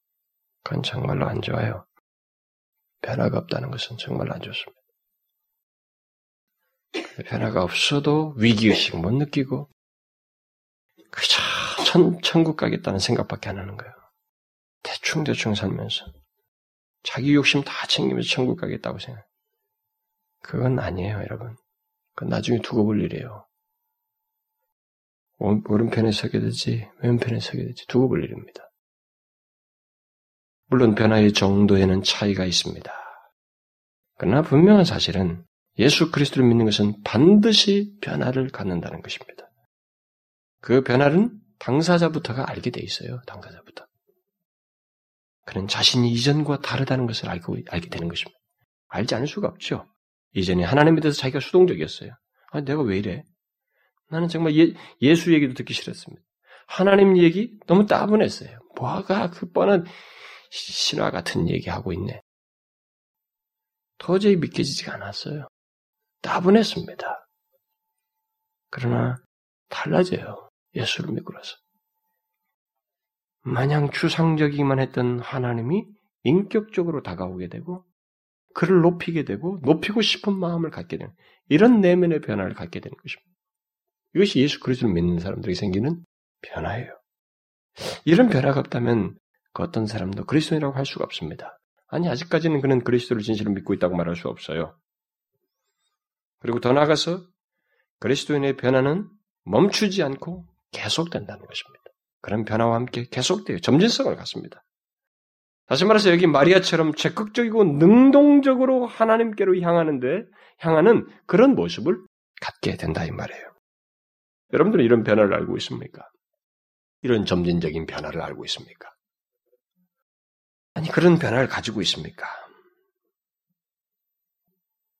그건 정말로 안 좋아요. 변화가 없다는 것은 정말로 안 좋습니다. 변화가 없어도 위기의식 못 느끼고 그저 천, 천국 가겠다는 생각밖에 안 하는 거예요. 대충대충 살면서 자기 욕심 다 챙기면서 천국 가겠다고 생각해요. 그건 아니에요, 여러분. 그건 나중에 두고 볼 일이에요. 오른편에 서게 되지, 왼편에 서게 되지, 두고 볼 일입니다. 물론 변화의 정도에는 차이가 있습니다. 그러나 분명한 사실은 예수 그리스도를 믿는 것은 반드시 변화를 갖는다는 것입니다. 그 변화는 당사자부터가 알게 돼 있어요. 당사자부터. 그는 자신이 이전과 다르다는 것을 알고 알게 되는 것입니다. 알지 않을 수가 없죠. 이전에 하나님에 대해서 자기가 수동적이었어요. 아, 내가 왜 이래? 나는 정말 예, 수 얘기도 듣기 싫었습니다. 하나님 얘기 너무 따분했어요. 뭐가 그 뻔한 신화 같은 얘기하고 있네. 도저히 믿겨지지가 않았어요. 따분했습니다. 그러나 달라져요. 예수를 믿고 나서. 마냥 추상적이기만 했던 하나님이 인격적으로 다가오게 되고 그를 높이게 되고 높이고 싶은 마음을 갖게 되는 이런 내면의 변화를 갖게 되는 것입니다. 이것이 예수 그리스도를 믿는 사람들에게 생기는 변화예요. 이런 변화가 없다면 그 어떤 사람도 그리스도인이라고 할 수가 없습니다. 아니 아직까지는 그는 그리스도를 진실로 믿고 있다고 말할 수 없어요. 그리고 더 나아가서 그리스도인의 변화는 멈추지 않고 계속된다는 것입니다. 그런 변화와 함께 계속돼요. 점진성을 갖습니다. 다시 말해서 여기 마리아처럼 적극적이고 능동적으로 하나님께로 향하는데 향하는 그런 모습을 갖게 된다 이 말이에요. 여러분들은 이런 변화를 알고 있습니까? 이런 점진적인 변화를 알고 있습니까? 아니 그런 변화를 가지고 있습니까?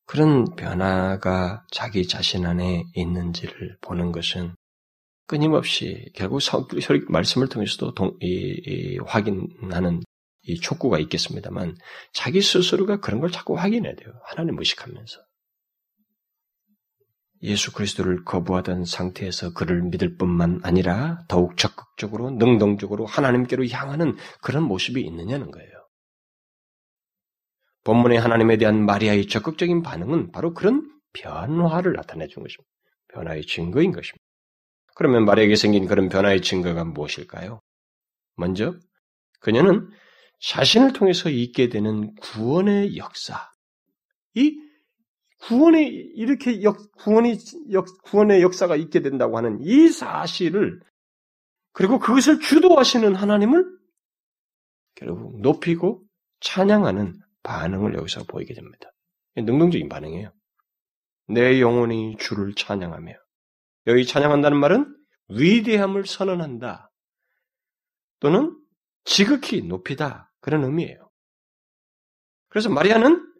그런 변화가 자기 자신 안에 있는지를 보는 것은 끊임없이 결국 말씀을 통해서도 동, 이, 이, 확인하는 이 촉구가 있겠습니다만 자기 스스로가 그런 걸 자꾸 확인해야 돼요. 하나님 무식하면서. 예수 그리스도를 거부하던 상태에서 그를 믿을 뿐만 아니라 더욱 적극적으로 능동적으로 하나님께로 향하는 그런 모습이 있느냐는 거예요. 본문의 하나님에 대한 마리아의 적극적인 반응은 바로 그런 변화를 나타내 준 것입니다. 변화의 증거인 것입니다. 그러면 마리아에게 생긴 그런 변화의 증거가 무엇일까요? 먼저 그녀는 자신을 통해서 있게 되는 구원의 역사. 이 구원의 이렇게 역, 구원이 역, 구원의 역사가 있게 된다고 하는 이 사실을 그리고 그것을 주도하시는 하나님을 결국 높이고 찬양하는 반응을 여기서 보이게 됩니다. 능동적인 반응이에요. 내 영혼이 주를 찬양하며 여기 찬양한다는 말은 위대함을 선언한다. 또는 지극히 높이다. 그런 의미예요. 그래서 마리아는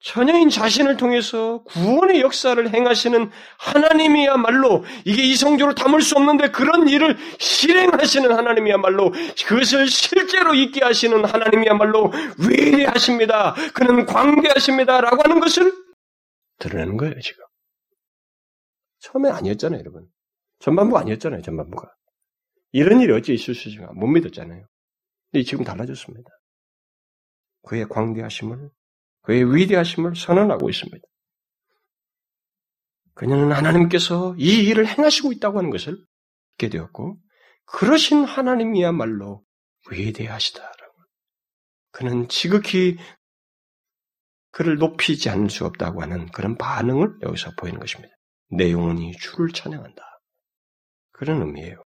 처녀인 자신을 통해서 구원의 역사를 행하시는 하나님이야말로 이게 이성적으로 담을 수 없는데 그런 일을 실행하시는 하나님이야말로 그것을 실제로 있게 하시는 하나님이야말로 위대하십니다. 그는 광대하십니다. 라고 하는 것을 드러내는 거예요, 지금. 처음에 아니었잖아요, 여러분. 전반부 아니었잖아요, 전반부가. 이런 일이 어찌 있을 수 있을까? 못 믿었잖아요. 근데 지금 달라졌습니다. 그의 광대하심을 그의 위대하심을 선언하고 있습니다. 그녀는 하나님께서 이 일을 행하시고 있다고 하는 것을 믿게 되었고, 그러신 하나님이야말로 위대하시다라고. 그는 지극히 그를 높이지 않을 수 없다고 하는 그런 반응을 여기서 보이는 것입니다. 내 영혼이 주를 찬양한다. 그런 의미예요.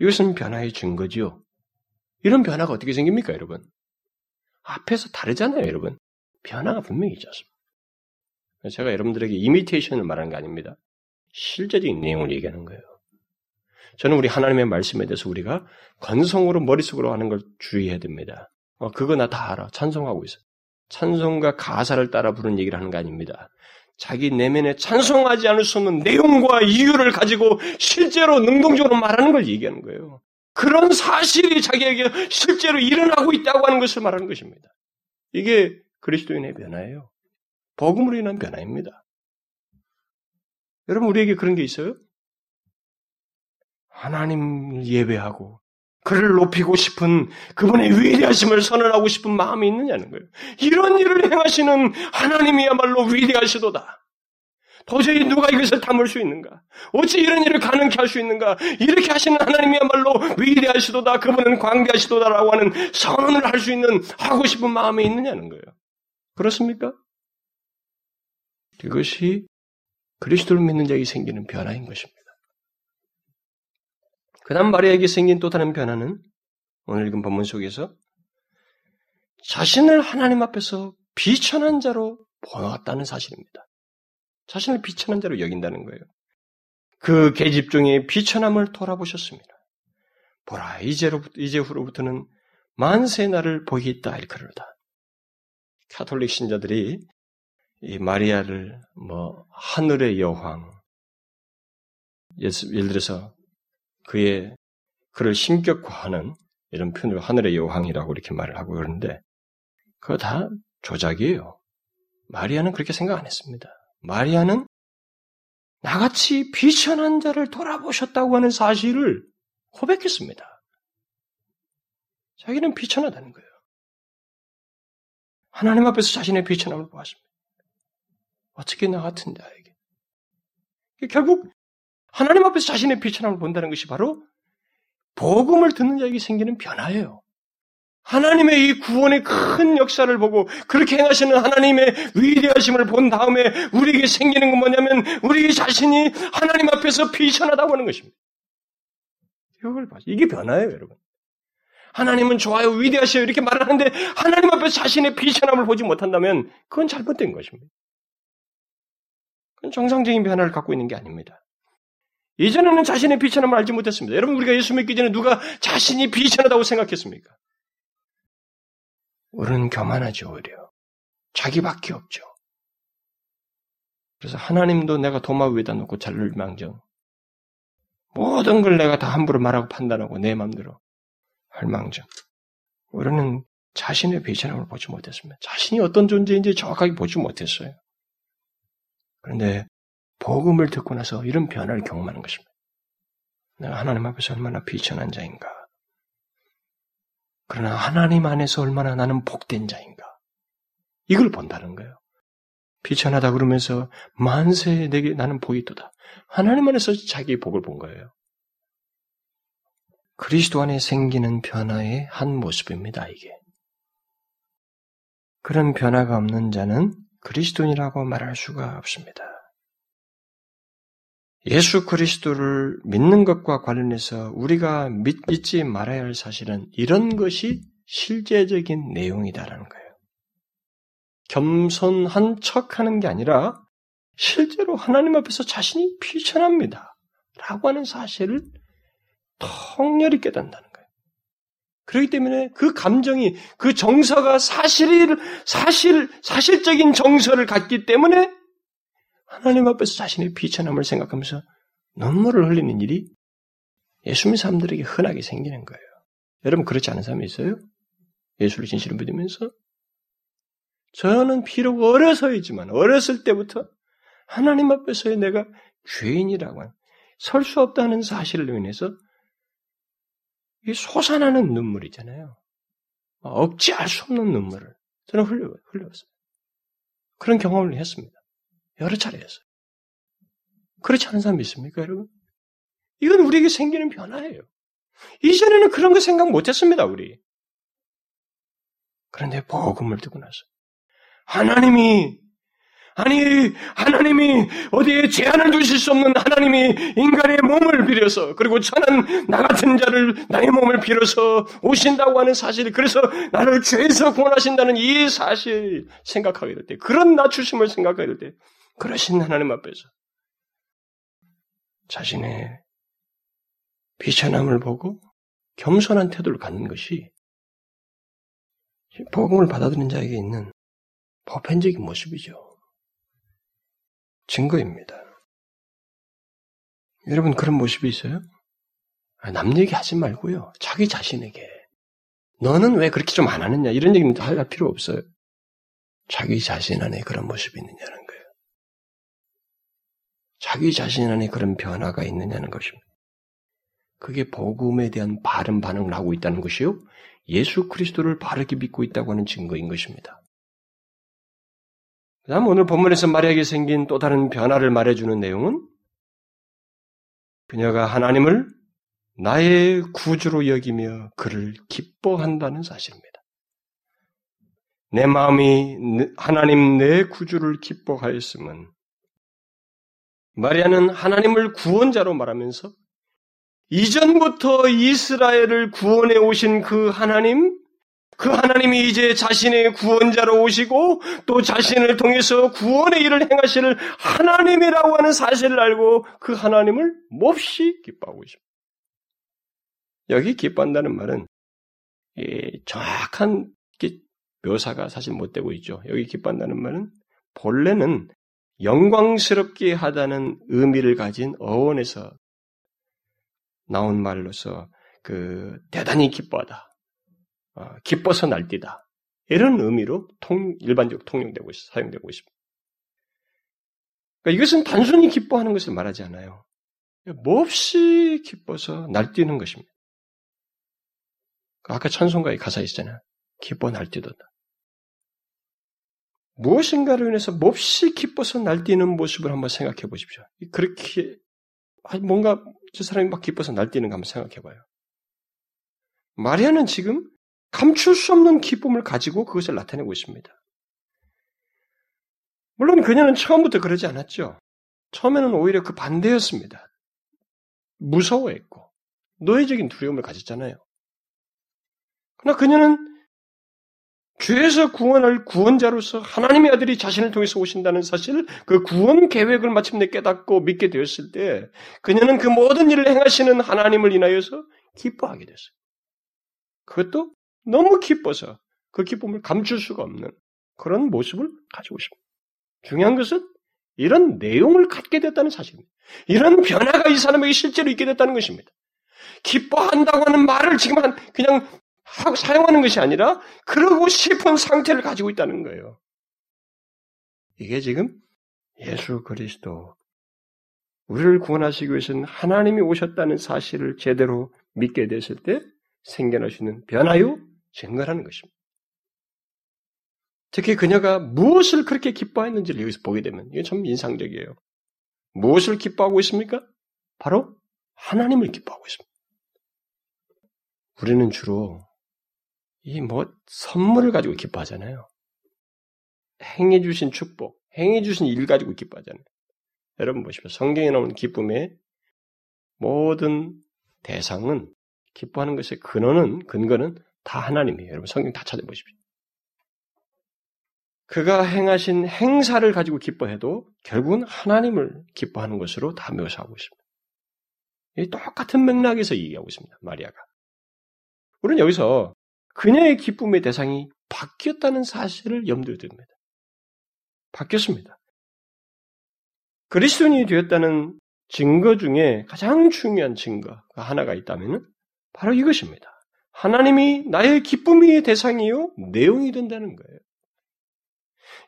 이것은 변화의 증거지요. 이런 변화가 어떻게 생깁니까, 여러분? 앞에서 다르잖아요, 여러분. 변화가 분명히 있었습니다. 제가 여러분들에게 이미테이션을 말하는 게 아닙니다. 실제적인 내용을 얘기하는 거예요. 저는 우리 하나님의 말씀에 대해서 우리가 건성으로 머릿속으로 하는 걸 주의해야 됩니다. 어, 그거 나 다 알아. 찬송하고 있어. 찬송과 가사를 따라 부르는 얘기를 하는 거 아닙니다. 자기 내면에 찬송하지 않을 수 없는 내용과 이유를 가지고 실제로 능동적으로 말하는 걸 얘기하는 거예요. 그런 사실이 자기에게 실제로 일어나고 있다고 하는 것을 말하는 것입니다. 이게 그리스도인의 변화예요. 복음으로 인한 변화입니다. 여러분 우리에게 그런 게 있어요? 하나님을 예배하고 그를 높이고 싶은 그분의 위대하심을 선언하고 싶은 마음이 있느냐는 거예요. 이런 일을 행하시는 하나님이야말로 위대하시도다. 도저히 누가 이것을 담을 수 있는가? 어찌 이런 일을 가능케 할 수 있는가? 이렇게 하시는 하나님이야말로 위대하시도다. 그분은 광대하시도다라고 하는 선언을 할 수 있는 하고 싶은 마음이 있느냐는 거예요. 그렇습니까? 이것이 그리스도를 믿는 자에게 생기는 변화인 것입니다. 그 다음 마리아에게 생긴 또 다른 변화는 오늘 읽은 본문 속에서 자신을 하나님 앞에서 비천한 자로 보았다는 사실입니다. 자신을 비천한 자로 여긴다는 거예요. 그 계집 중에 비천함을 돌아보셨습니다. 보라, 이제로부터, 이제 후로부터는 만세 나를 보이겠다, 일컬로다. 카톨릭 신자들이 이 마리아를 뭐, 하늘의 여왕, 예를 들어서 그의 그를 신격화하는 이런 표현으로 하늘의 여왕이라고 이렇게 말을 하고 그러는데 그거 다 조작이에요. 마리아는 그렇게 생각 안 했습니다. 마리아는 나같이 비천한 자를 돌아보셨다고 하는 사실을 고백했습니다. 자기는 비천하다는 거예요. 하나님 앞에서 자신의 비천함을 보았습니다. 어떻게 나 같은 자에게. 결국 하나님 앞에서 자신의 비천함을 본다는 것이 바로 복음을 듣는 자에게 생기는 변화예요. 하나님의 이 구원의 큰 역사를 보고 그렇게 행하시는 하나님의 위대하심을 본 다음에 우리에게 생기는 건 뭐냐면 우리 자신이 하나님 앞에서 비천하다고 하는 것입니다. 이걸 봐. 이게 변화예요, 여러분. 하나님은 좋아요, 위대하셔요 이렇게 말을 하는데 하나님 앞에서 자신의 비천함을 보지 못한다면 그건 잘못된 것입니다. 그건 정상적인 변화를 갖고 있는 게 아닙니다. 이전에는 자신의 비천함을 알지 못했습니다. 여러분 우리가 예수 믿기 전에 누가 자신이 비천하다고 생각했습니까? 우리는 교만하죠, 오히려. 자기밖에 없죠. 그래서 하나님도 내가 도마 위에다 놓고 잘를 망정. 모든 걸 내가 다 함부로 말하고 판단하고 내 마음대로 할 망정. 우리는 자신의 비천함을 보지 못했습니다. 자신이 어떤 존재인지 정확하게 보지 못했어요. 그런데 복음을 듣고 나서 이런 변화를 경험하는 것입니다. 내가 하나님 앞에서 얼마나 비천한 자인가. 그러나 하나님 안에서 얼마나 나는 복된 자인가. 이걸 본다는 거예요. 비천하다 그러면서 만세 내게 나는 복이도다. 하나님 안에서 자기의 복을 본 거예요. 그리스도 안에 생기는 변화의 한 모습입니다, 이게. 그런 변화가 없는 자는 그리스도인이라고 말할 수가 없습니다. 예수 그리스도를 믿는 것과 관련해서 우리가 믿, 지 말아야 할 사실은 이런 것이 실제적인 내용이다라는 거예요. 겸손한 척 하는 게 아니라 실제로 하나님 앞에서 자신이 비천합니다. 라고 하는 사실을 통렬히 깨닫는다는 거예요. 그렇기 때문에 그 감정이, 그 정서가 사실, 사실, 사실적인 정서를 갖기 때문에 하나님 앞에서 자신의 비천함을 생각하면서 눈물을 흘리는 일이 예수 믿는 사람들에게 흔하게 생기는 거예요. 여러분 그렇지 않은 사람이 있어요? 예수를 진실로 믿으면서 저는 비록 어려서이지만 어렸을 때부터 하나님 앞에서의 내가 죄인이라고 설수 없다는 사실로 인해서 이 솟아나는 눈물이잖아요. 억지할 수 없는 눈물을 저는 흘려, 흘렸어요. 그런 경험을 했습니다. 여러 차례 했어요. 그렇지 않은 사람이 있습니까, 여러분? 이건 우리에게 생기는 변화예요. 이전에는 그런 거 생각 못 했습니다, 우리. 그런데 복음을 듣고 나서 하나님이 아니 하나님이 어디에 제한을 두실 수 없는 하나님이 인간의 몸을 빌어서 그리고 저는 나 같은 자를 나의 몸을 빌어서 오신다고 하는 사실 그래서 나를 죄에서 구원하신다는 이 사실 생각하게 될 때 그런 낮추심을 생각하게 될 때 그러신 하나님 앞에서 자신의 비천함을 보고 겸손한 태도를 갖는 것이 복음을 받아들인 자에게 있는 보편적인 모습이죠. 증거입니다. 여러분 그런 모습이 있어요? 아, 남 얘기 하지 말고요. 자기 자신에게. 너는 왜 그렇게 좀 안 하느냐? 이런 얘기는 할 필요 없어요. 자기 자신 안에 그런 모습이 있느냐는 거예요. 자기 자신 안에 그런 변화가 있느냐는 것입니다. 그게 복음에 대한 바른 반응을 하고 있다는 것이요. 예수 그리스도를 바르게 믿고 있다고 하는 증거인 것입니다. 그 다음 오늘 본문에서 마리아에게 생긴 또 다른 변화를 말해주는 내용은 그녀가 하나님을 나의 구주로 여기며 그를 기뻐한다는 사실입니다. 내 마음이 하나님 내 구주를 기뻐하였음은 마리아는 하나님을 구원자로 말하면서 이전부터 이스라엘을 구원해 오신 그 하나님, 그 하나님이 이제 자신의 구원자로 오시고 또 자신을 통해서 구원의 일을 행하실 하나님이라고 하는 사실을 알고 그 하나님을 몹시 기뻐하고 있습니다. 여기 기뻐한다는 말은 정확한 묘사가 사실 못 되고 있죠. 여기 기뻐한다는 말은 본래는 영광스럽게 하다는 의미를 가진 어원에서 나온 말로서 그 대단히 기뻐하다. 어, 기뻐서 날뛰다. 이런 의미로 통, 일반적으로 통용되고 있, 사용되고 있습니다. 그러니까 이것은 단순히 기뻐하는 것을 말하지 않아요. 몹시 기뻐서 날뛰는 것입니다. 아까 찬송가의 가사 있잖아요. 기뻐 날뛰도다. 무엇인가로 인해서 몹시 기뻐서 날뛰는 모습을 한번 생각해 보십시오. 그렇게 뭔가 저 사람이 막 기뻐서 날뛰는 거 한번 생각해 봐요. 마리아는 지금 감출 수 없는 기쁨을 가지고 그것을 나타내고 있습니다. 물론 그녀는 처음부터 그러지 않았죠. 처음에는 오히려 그 반대였습니다. 무서워했고 노예적인 두려움을 가졌잖아요. 그러나 그녀는 죄에서 구원할 구원자로서 하나님의 아들이 자신을 통해서 오신다는 사실, 그 구원 계획을 마침내 깨닫고 믿게 되었을 때, 그녀는 그 모든 일을 행하시는 하나님을 인하여서 기뻐하게 됐어요. 그것도 너무 기뻐서 그 기쁨을 감출 수가 없는 그런 모습을 가지고 있습니다. 중요한 것은 이런 내용을 갖게 됐다는 사실입니다. 이런 변화가 이 사람에게 실제로 있게 됐다는 것입니다. 기뻐한다고 하는 말을 지금 한 그냥 하고 사용하는 것이 아니라 그러고 싶은 상태를 가지고 있다는 거예요. 이게 지금 예수 그리스도 우리를 구원하시기 위해서는 하나님이 오셨다는 사실을 제대로 믿게 됐을 때 생겨날 수 있는 변화요 증거라는 것입니다. 특히 그녀가 무엇을 그렇게 기뻐했는지를 여기서 보게 되면 이게 참 인상적이에요. 무엇을 기뻐하고 있습니까? 바로 하나님을 기뻐하고 있습니다. 우리는 주로 이 뭐 선물을 가지고 기뻐하잖아요. 행해 주신 축복, 행해 주신 일 가지고 기뻐하잖아요. 여러분 보십시오. 성경에 나오는 기쁨의 모든 대상은 기뻐하는 것의 근원은 근거는 다 하나님이에요. 여러분 성경 다 찾아보십시오. 그가 행하신 행사를 가지고 기뻐해도 결국은 하나님을 기뻐하는 것으로 다 묘사하고 있습니다. 이 똑같은 맥락에서 얘기하고 있습니다. 마리아가. 우리는 여기서 그녀의 기쁨의 대상이 바뀌었다는 사실을 염두에 둡니다. 바뀌었습니다. 그리스도인이 되었다는 증거 중에 가장 중요한 증거가 하나가 있다면 바로 이것입니다. 하나님이 나의 기쁨의 대상이요 내용이 된다는 거예요.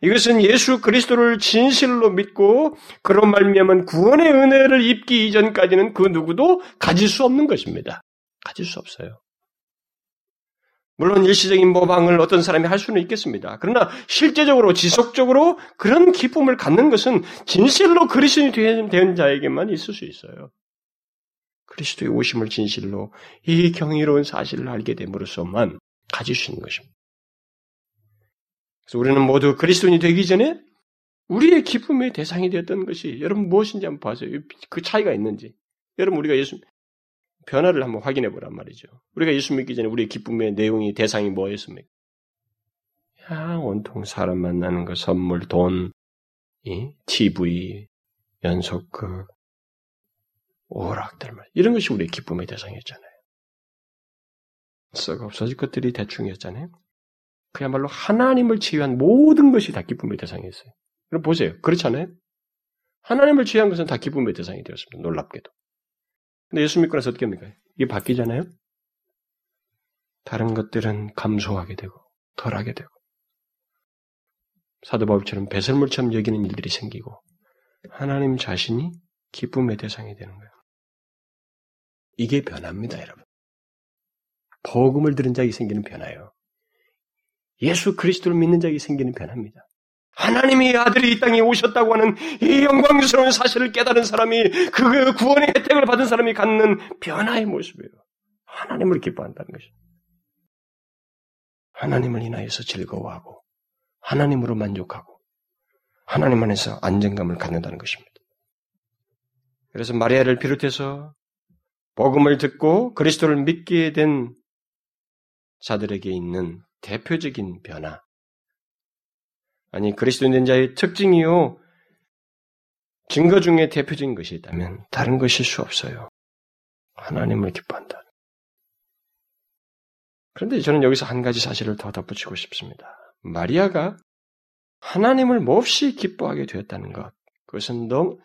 이것은 예수 그리스도를 진실로 믿고 그런 말미암은 구원의 은혜를 입기 이전까지는 그 누구도 가질 수 없는 것입니다. 가질 수 없어요. 물론 일시적인 모방을 어떤 사람이 할 수는 있겠습니다. 그러나 실제적으로 지속적으로 그런 기쁨을 갖는 것은 진실로 그리스도인이 된 자에게만 있을 수 있어요. 그리스도의 오심을 진실로 이 경이로운 사실을 알게 됨으로써만 가질 수 있는 것입니다. 그래서 우리는 모두 그리스도인이 되기 전에 우리의 기쁨의 대상이 되었던 것이 여러분 무엇인지 한번 봐세요. 그 차이가 있는지. 여러분 우리가 예수 변화를 한번 확인해 보란 말이죠. 우리가 예수 믿기 전에 우리의 기쁨의 내용이 대상이 뭐였습니까? 야, 온통 사람 만나는 거, 선물, 돈, 이, TV, 연속극, 오락들 말 이런 것이 우리의 기쁨의 대상이었잖아요. 썩 없어질 것들이 대충이었잖아요. 그야말로 하나님을 제외한 모든 것이 다 기쁨의 대상이었어요. 그럼 보세요. 그렇잖아요. 하나님을 제외한 것은 다 기쁨의 대상이 되었습니다. 놀랍게도. 근데 예수 믿고 나서 어떻게 합니까? 이게 바뀌잖아요? 다른 것들은 감소하게 되고, 덜하게 되고, 사도 바울처럼 배설물처럼 여기는 일들이 생기고, 하나님 자신이 기쁨의 대상이 되는 거예요. 이게 변화입니다, 여러분. 복음을 들은 자에게 생기는 변화예요. 예수 그리스도를 믿는 자에게 생기는 변화입니다. 하나님의 아들이 이 땅에 오셨다고 하는 이 영광스러운 사실을 깨달은 사람이 그 구원의 혜택을 받은 사람이 갖는 변화의 모습이에요. 하나님을 기뻐한다는 것이. 하나님을 인하여서 즐거워하고 하나님으로 만족하고 하나님 안에서 안정감을 갖는다는 것입니다. 그래서 마리아를 비롯해서 복음을 듣고 그리스도를 믿게 된 자들에게 있는 대표적인 변화. 아니, 그리스도인 자의 특징이요. 증거 중에 대표적인 것이 있다면 다른 것일 수 없어요. 하나님을 기뻐한다. 그런데 저는 여기서 한 가지 사실을 더 덧붙이고 싶습니다. 마리아가 하나님을 몹시 기뻐하게 되었다는 것. 그것은 너무,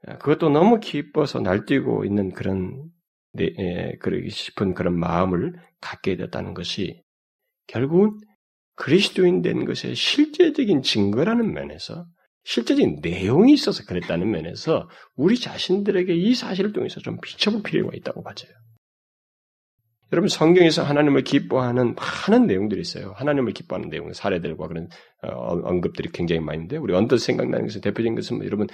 그것도 너무 기뻐서 날뛰고 있는 그런, 네, 예, 그러기 싶은 그런 마음을 갖게 됐다는 것이 결국은 그리스도인 된 것의 실제적인 증거라는 면에서 실제적인 내용이 있어서 그랬다는 면에서 우리 자신들에게 이 사실을 통해서 좀 비춰볼 필요가 있다고 봐져요. 여러분 성경에서 하나님을 기뻐하는 많은 내용들이 있어요. 하나님을 기뻐하는 내용, 사례들과 그런 어, 언급들이 굉장히 있는데 우리 언뜻 생각나는 것은 대표적인 것은 뭐 여러분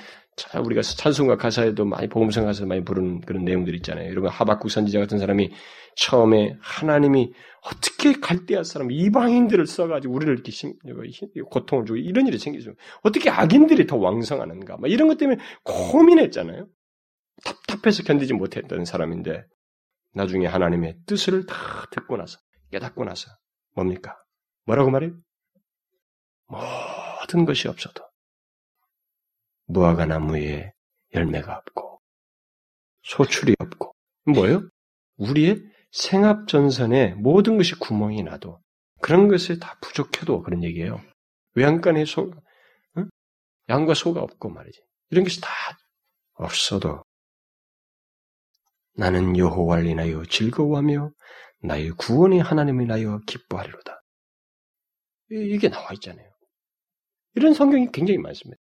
우리가 찬송가 가사에도 많이 복음성 가사에 많이 부르는 그런 내용들이 있잖아요. 여러분 하박국 선지자 같은 사람이 처음에 하나님이 어떻게 갈대아 사람 이방인들을 써가지고 우리를 이렇게 심, 고통을 주고 이런 일이 생기죠. 어떻게 악인들이 더 왕성하는가? 막 이런 것 때문에 고민했잖아요. 답답해서 견디지 못했던 사람인데 나중에 하나님의 뜻을 다 듣고 나서 깨닫고 나서 뭡니까? 뭐라고 말해요? 모든 것이 없어도 무화과 나무에 열매가 없고 소출이 없고 뭐예요? 우리의 생합 전선에 모든 것이 구멍이 나도 그런 것에 다 부족해도 그런 얘기예요. 외양간에 소, 응? 양과 소가 없고 말이지. 이런 것이 다 없어도 나는 여호와를 인하여 즐거워하며 나의 구원의 하나님을 인하여 기뻐하리로다. 이게 나와 있잖아요. 이런 성경이 굉장히 많습니다.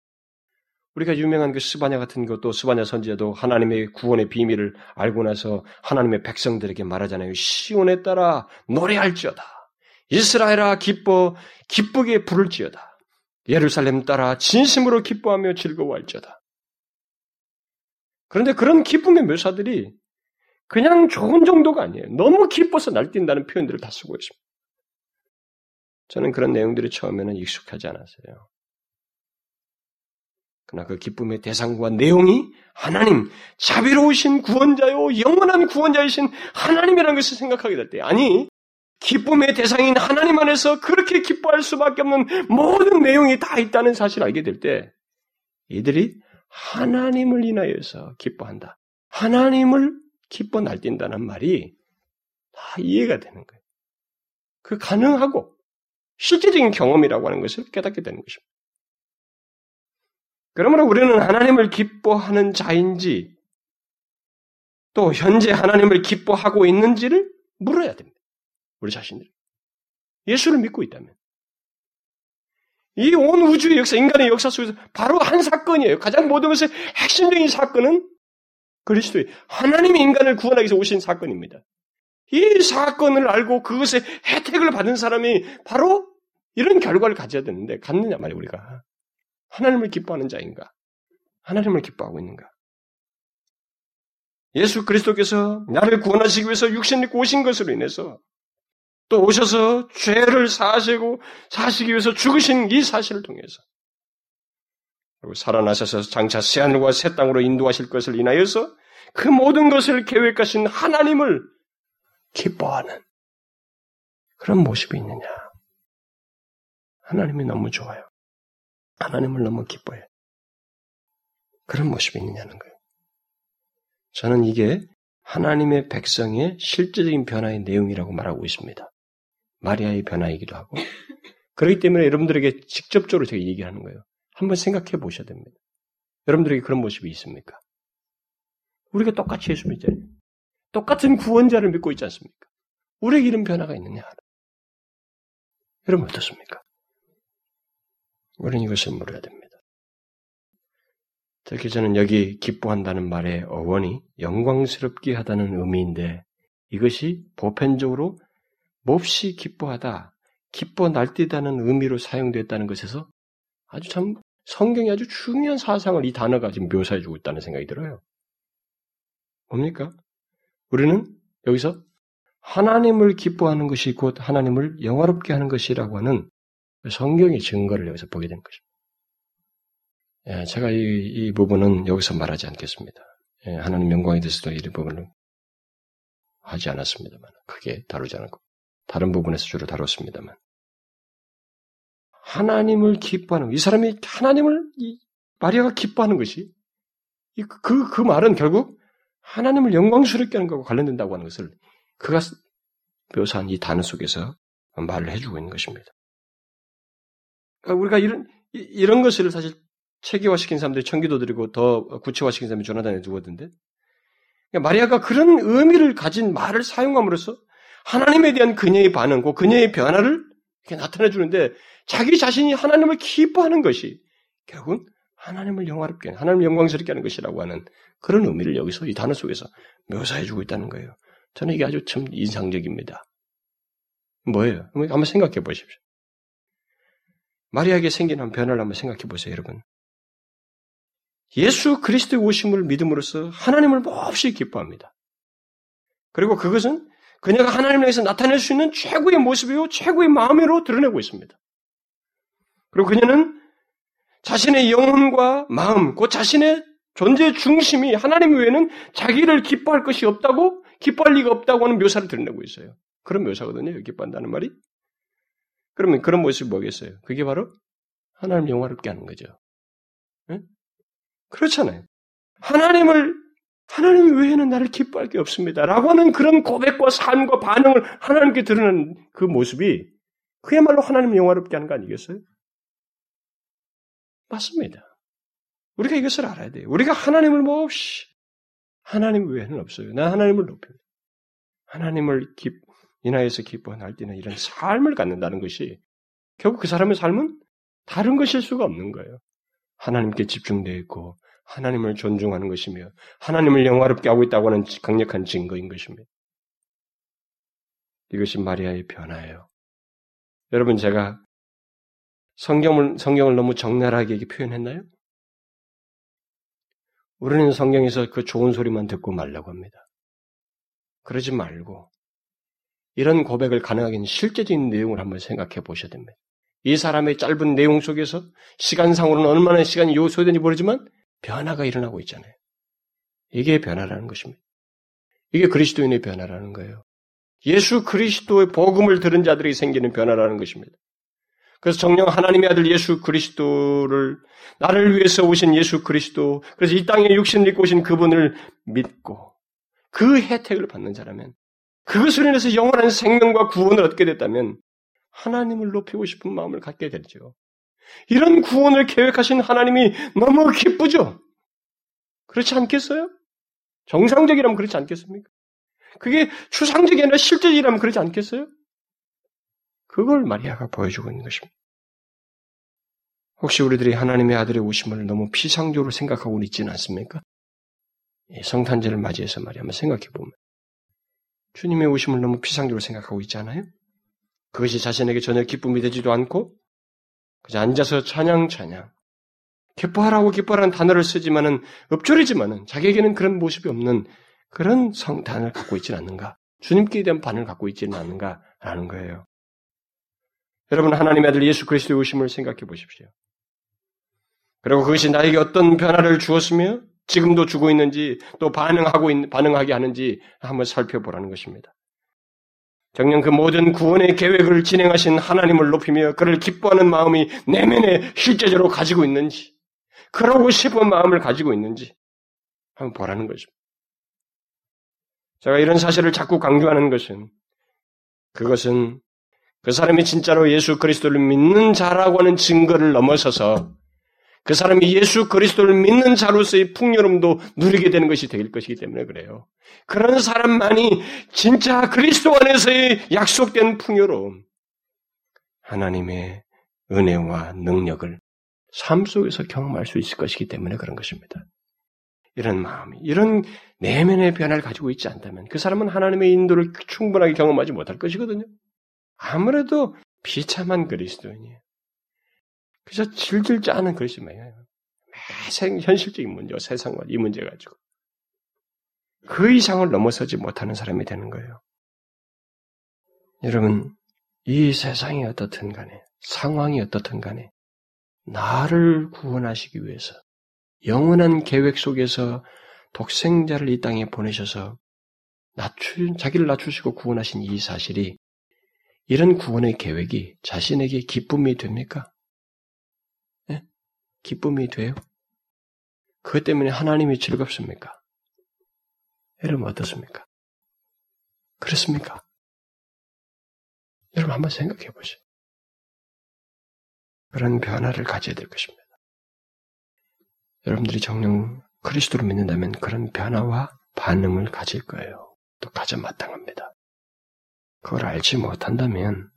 우리가 유명한 그 스바냐 같은 것도 스바냐 선지자도 하나님의 구원의 비밀을 알고 나서 하나님의 백성들에게 말하잖아요. 시온에 따라 노래할지어다. 이스라엘아 기뻐 기쁘게 부를지어다. 예루살렘 따라 진심으로 기뻐하며 즐거워할지어다. 그런데 그런 기쁨의 묘사들이 그냥 좋은 정도가 아니에요. 너무 기뻐서 날뛴다는 표현들을 다 쓰고 있습니다. 저는 그런 내용들이 처음에는 익숙하지 않았어요. 그러나 그 기쁨의 대상과 내용이 하나님, 자비로우신 구원자요, 영원한 구원자이신 하나님이라는 것을 생각하게 될 때, 아니, 기쁨의 대상인 하나님 안에서 그렇게 기뻐할 수밖에 없는 모든 내용이 다 있다는 사실을 알게 될 때, 이들이 하나님을 인하여서 기뻐한다. 하나님을 기뻐 날뛴다는 말이 다 이해가 되는 거예요. 그 가능하고 실제적인 경험이라고 하는 것을 깨닫게 되는 것입니다. 그러므로 우리는 하나님을 기뻐하는 자인지 또 현재 하나님을 기뻐하고 있는지를 물어야 됩니다. 우리 자신들. 예수를 믿고 있다면. 이 온 우주의 역사, 인간의 역사 속에서 바로 한 사건이에요. 가장 모든 것의 핵심적인 사건은 그리스도의 하나님이 인간을 구원하기 위해서 오신 사건입니다. 이 사건을 알고 그것의 혜택을 받은 사람이 바로 이런 결과를 가져야 되는데 갖느냐 말이에요 우리가. 하나님을 기뻐하는 자인가? 하나님을 기뻐하고 있는가? 예수 그리스도께서 나를 구원하시기 위해서 육신을 입고 오신 것으로 인해서 또 오셔서 죄를 사시고 사시기 위해서 죽으신 이 사실을 통해서 그리고 살아나셔서 장차 새 하늘과 새 땅으로 인도하실 것을 인하여서 그 모든 것을 계획하신 하나님을 기뻐하는 그런 모습이 있느냐. 하나님이 너무 좋아요. 하나님을 너무 기뻐해. 그런 모습이 있느냐는 거예요. 저는 이게 하나님의 백성의 실제적인 변화의 내용이라고 말하고 있습니다. 마리아의 변화이기도 하고. 그렇기 때문에 여러분들에게 직접적으로 제가 얘기하는 거예요. 한번 생각해 보셔야 됩니다. 여러분들에게 그런 모습이 있습니까? 우리가 똑같이 예수 믿잖아요. 똑같은 구원자를 믿고 있지 않습니까? 우리에게 이런 변화가 있느냐? 여러분 어떻습니까? 우리는 이것을 물어야 됩니다. 특히 저는 여기 기뻐한다는 말의 어원이 영광스럽게 하다는 의미인데 이것이 보편적으로 몹시 기뻐하다, 기뻐 날뛰다는 의미로 사용됐다는 것에서 아주 참 성경이 아주 중요한 사상을 이 단어가 지금 묘사해주고 있다는 생각이 들어요. 뭡니까? 우리는 여기서 하나님을 기뻐하는 것이 곧 하나님을 영화롭게 하는 것이라고 하는 성경의 증거를 여기서 보게 된 것입니다. 예, 제가 이, 이, 부분은 여기서 말하지 않겠습니다. 예, 하나님 영광에 대해서도 이 부분을 하지 않았습니다만, 크게 다루지 않았고, 다른 부분에서 주로 다뤘습니다만. 하나님을 기뻐하는, 이 사람이 하나님을, 마리아가 기뻐하는 것이, 그, 그 말은 결국 하나님을 영광스럽게 하는 것과 관련된다고 하는 것을 그가 묘사한 이 단어 속에서 말을 해주고 있는 것입니다. 그러니까 우리가 이런, 이런 것을 사실 체계화시킨 사람들이 청기도드리고 더 구체화시킨 사람이 조나단에 두었던데 그러니까 마리아가 그런 의미를 가진 말을 사용함으로써 하나님에 대한 그녀의 반응, 그 그녀의 변화를 이렇게 나타내 주는데 자기 자신이 하나님을 기뻐하는 것이 결국은 하나님을 영화롭게, 하나님을 영광스럽게 하는 것이라고 하는 그런 의미를 여기서 이 단어 속에서 묘사해 주고 있다는 거예요. 저는 이게 아주 참 인상적입니다. 뭐예요? 한번 생각해 보십시오. 마리아에게 한 변화를 한번 생각해 보세요, 여러분. 예수 그리스도의 오심을 믿음으로써 하나님을 몹시 기뻐합니다. 그리고 그것은 그녀가 하나님을 위해서 나타낼 수 있는 최고의 모습이요, 최고의 마음으로 드러내고 있습니다. 그리고 그녀는 자신의 영혼과 마음, 그 자신의 존재 중심이 하나님 외에는 자기를 기뻐할 것이 없다고, 기뻐할 리가 없다고 하는 묘사를 드러내고 있어요. 그런 묘사거든요, 기뻐한다는 말이. 그러면 그런 모습이 뭐겠어요? 그게 바로 하나님 영화롭게 하는 거죠. 네? 그렇잖아요. 하나님을 하나님 외에는 나를 기뻐할 게 없습니다. 라고 하는 그런 고백과 삶과 반응을 하나님께 드러낸 그 모습이 그야말로 하나님 영화롭게 하는 거 아니겠어요? 맞습니다. 우리가 이것을 알아야 돼요. 우리가 하나님을 몹시 하나님 외에는 없어요. 나 하나님을 높입니다. 하나님을 기, 인하여서 기뻐 날뛰는 이런 삶을 갖는다는 것이 결국 그 사람의 삶은 다른 것일 수가 없는 거예요. 하나님께 집중되어 있고 하나님을 존중하는 것이며 하나님을 영화롭게 하고 있다고 하는 강력한 증거인 것입니다. 이것이 마리아의 변화예요. 여러분 제가 성경을 성경을 너무 적나라하게 표현했나요? 우리는 성경에서 그 좋은 소리만 듣고 말라고 합니다. 그러지 말고 이런 고백을 가능하게 실제적인 내용을 한번 생각해 보셔야 됩니다. 이 사람의 짧은 내용 속에서 시간상으로는 얼마나 시간이 요소되는지 모르지만 변화가 일어나고 있잖아요. 이게 변화라는 것입니다. 이게 그리스도인의 변화라는 거예요. 예수 그리스도의 복음을 들은 자들이 생기는 변화라는 것입니다. 그래서 정령 하나님의 아들 예수 그리스도를 나를 위해서 오신 예수 그리스도 그래서 이 땅에 육신을 입고 오신 그분을 믿고 그 혜택을 받는 자라면 그것을 인해서 영원한 생명과 구원을 얻게 됐다면 하나님을 높이고 싶은 마음을 갖게 되죠. 이런 구원을 계획하신 하나님이 너무 기쁘죠? 그렇지 않겠어요? 정상적이라면 그렇지 않겠습니까? 그게 추상적이 아니라 실제적이라면 그렇지 않겠어요? 그걸 마리아가 보여주고 있는 것입니다. 혹시 우리들이 하나님의 아들의 오심을 너무 피상적으로 생각하고 있지는 않습니까? 성탄절을 맞이해서 말이야 한번 생각해 보면 주님의 오심을 너무 피상적으로 생각하고 있지 않아요? 그것이 자신에게 전혀 기쁨이 되지도 않고 그저 앉아서 찬양 찬양 기뻐하라고 기뻐하라는 단어를 쓰지만은 읊조리지만은 자기에게는 그런 모습이 없는 그런 성탄을 갖고 있지는 않는가? 주님께 대한 반응을 갖고 있지는 않는가라는 거예요. 여러분 하나님의 아들 예수 그리스도의 오심을 생각해 보십시오. 그리고 그것이 나에게 어떤 변화를 주었으며 지금도 주고 있는지 또 반응하고 있, 반응하게 하는지 한번 살펴보라는 것입니다. 정녕 그 모든 구원의 계획을 진행하신 하나님을 높이며 그를 기뻐하는 마음이 내면에 실제적으로 가지고 있는지, 그러고 싶은 마음을 가지고 있는지 한번 보라는 것입니다. 제가 이런 사실을 자꾸 강조하는 것은 그것은 그 사람이 진짜로 예수 그리스도를 믿는 자라고 하는 증거를 넘어서서 그 사람이 예수 그리스도를 믿는 자로서의 풍요로움도 누리게 되는 것이 될 것이기 때문에 그래요. 그런 사람만이 진짜 그리스도 안에서의 약속된 풍요로움, 하나님의 은혜와 능력을 삶 속에서 경험할 수 있을 것이기 때문에 그런 것입니다. 이런 마음이, 이런 내면의 변화를 가지고 있지 않다면 그 사람은 하나님의 인도를 충분하게 경험하지 못할 것이거든요. 아무래도 비참한 그리스도인이에요. 그래서 질질 짜는 그리스도예요. 매생 현실적인 문제, 세상과 이 문제 가지고 그 이상을 넘어서지 못하는 사람이 되는 거예요. 여러분, 이 세상이 어떻든 간에, 상황이 어떻든 간에, 나를 구원하시기 위해서, 영원한 계획 속에서 독생자를 이 땅에 보내셔서 낮추, 자기를 낮추시고 구원하신 이 사실이 이런 구원의 계획이 자신에게 기쁨이 됩니까? 네? 기쁨이 돼요? 그것 때문에 하나님이 즐겁습니까? 여러분 어떻습니까? 그렇습니까? 여러분 한번 생각해 보세요. 그런 변화를 가져야 될 것입니다. 여러분들이 정령 그리스도를 믿는다면 그런 변화와 반응을 가질 거예요. 또 가져 마땅합니다. 그걸 알지 못한다면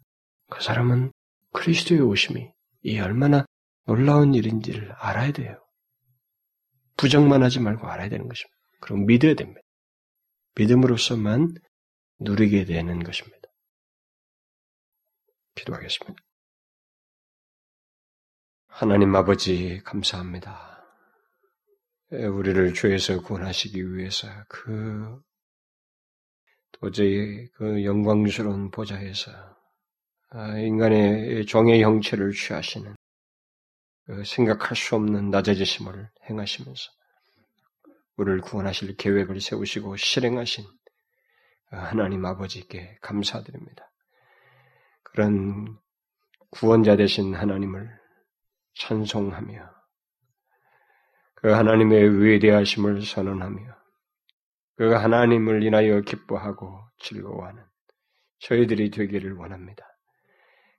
그 사람은 그리스도의 오심이 이 얼마나 놀라운 일인지를 알아야 돼요. 부정만 하지 말고 알아야 되는 것입니다. 그럼 믿어야 됩니다. 믿음으로서만 누리게 되는 것입니다. 기도하겠습니다. 하나님 아버지 감사합니다. 우리를 죄에서 구원하시기 위해서 그 도저히 그 영광스러운 보좌에서 아, 인간의 종의 형체를 취하시는 그 생각할 수 없는 낮아지심을 행하시면서 우리를 구원하실 계획을 세우시고 실행하신 하나님 아버지께 감사드립니다. 그런 구원자 되신 하나님을 찬송하며 그 하나님의 위대하심을 선언하며 그 하나님을 인하여 기뻐하고 즐거워하는 저희들이 되기를 원합니다.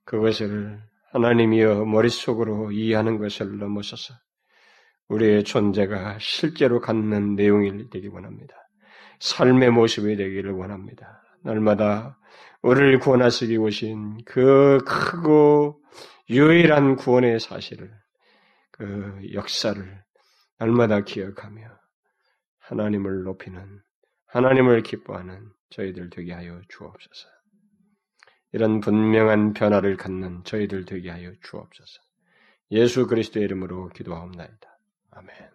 그것을 하나님이여 머릿속으로 이해하는 것을 넘어서서 우리의 존재가 실제로 갖는 내용이 되기 원합니다. 삶의 모습이 되기를 원합니다. 날마다 우리를 구원하시기 오신 그 크고 유일한 구원의 사실을, 그 역사를 날마다 기억하며 하나님을 높이는 하나님을 기뻐하는 저희들 되게 하여 주옵소서. 이런 분명한 변화를 갖는 저희들 되게 하여 주옵소서. 예수 그리스도의 이름으로 기도하옵나이다. 아멘.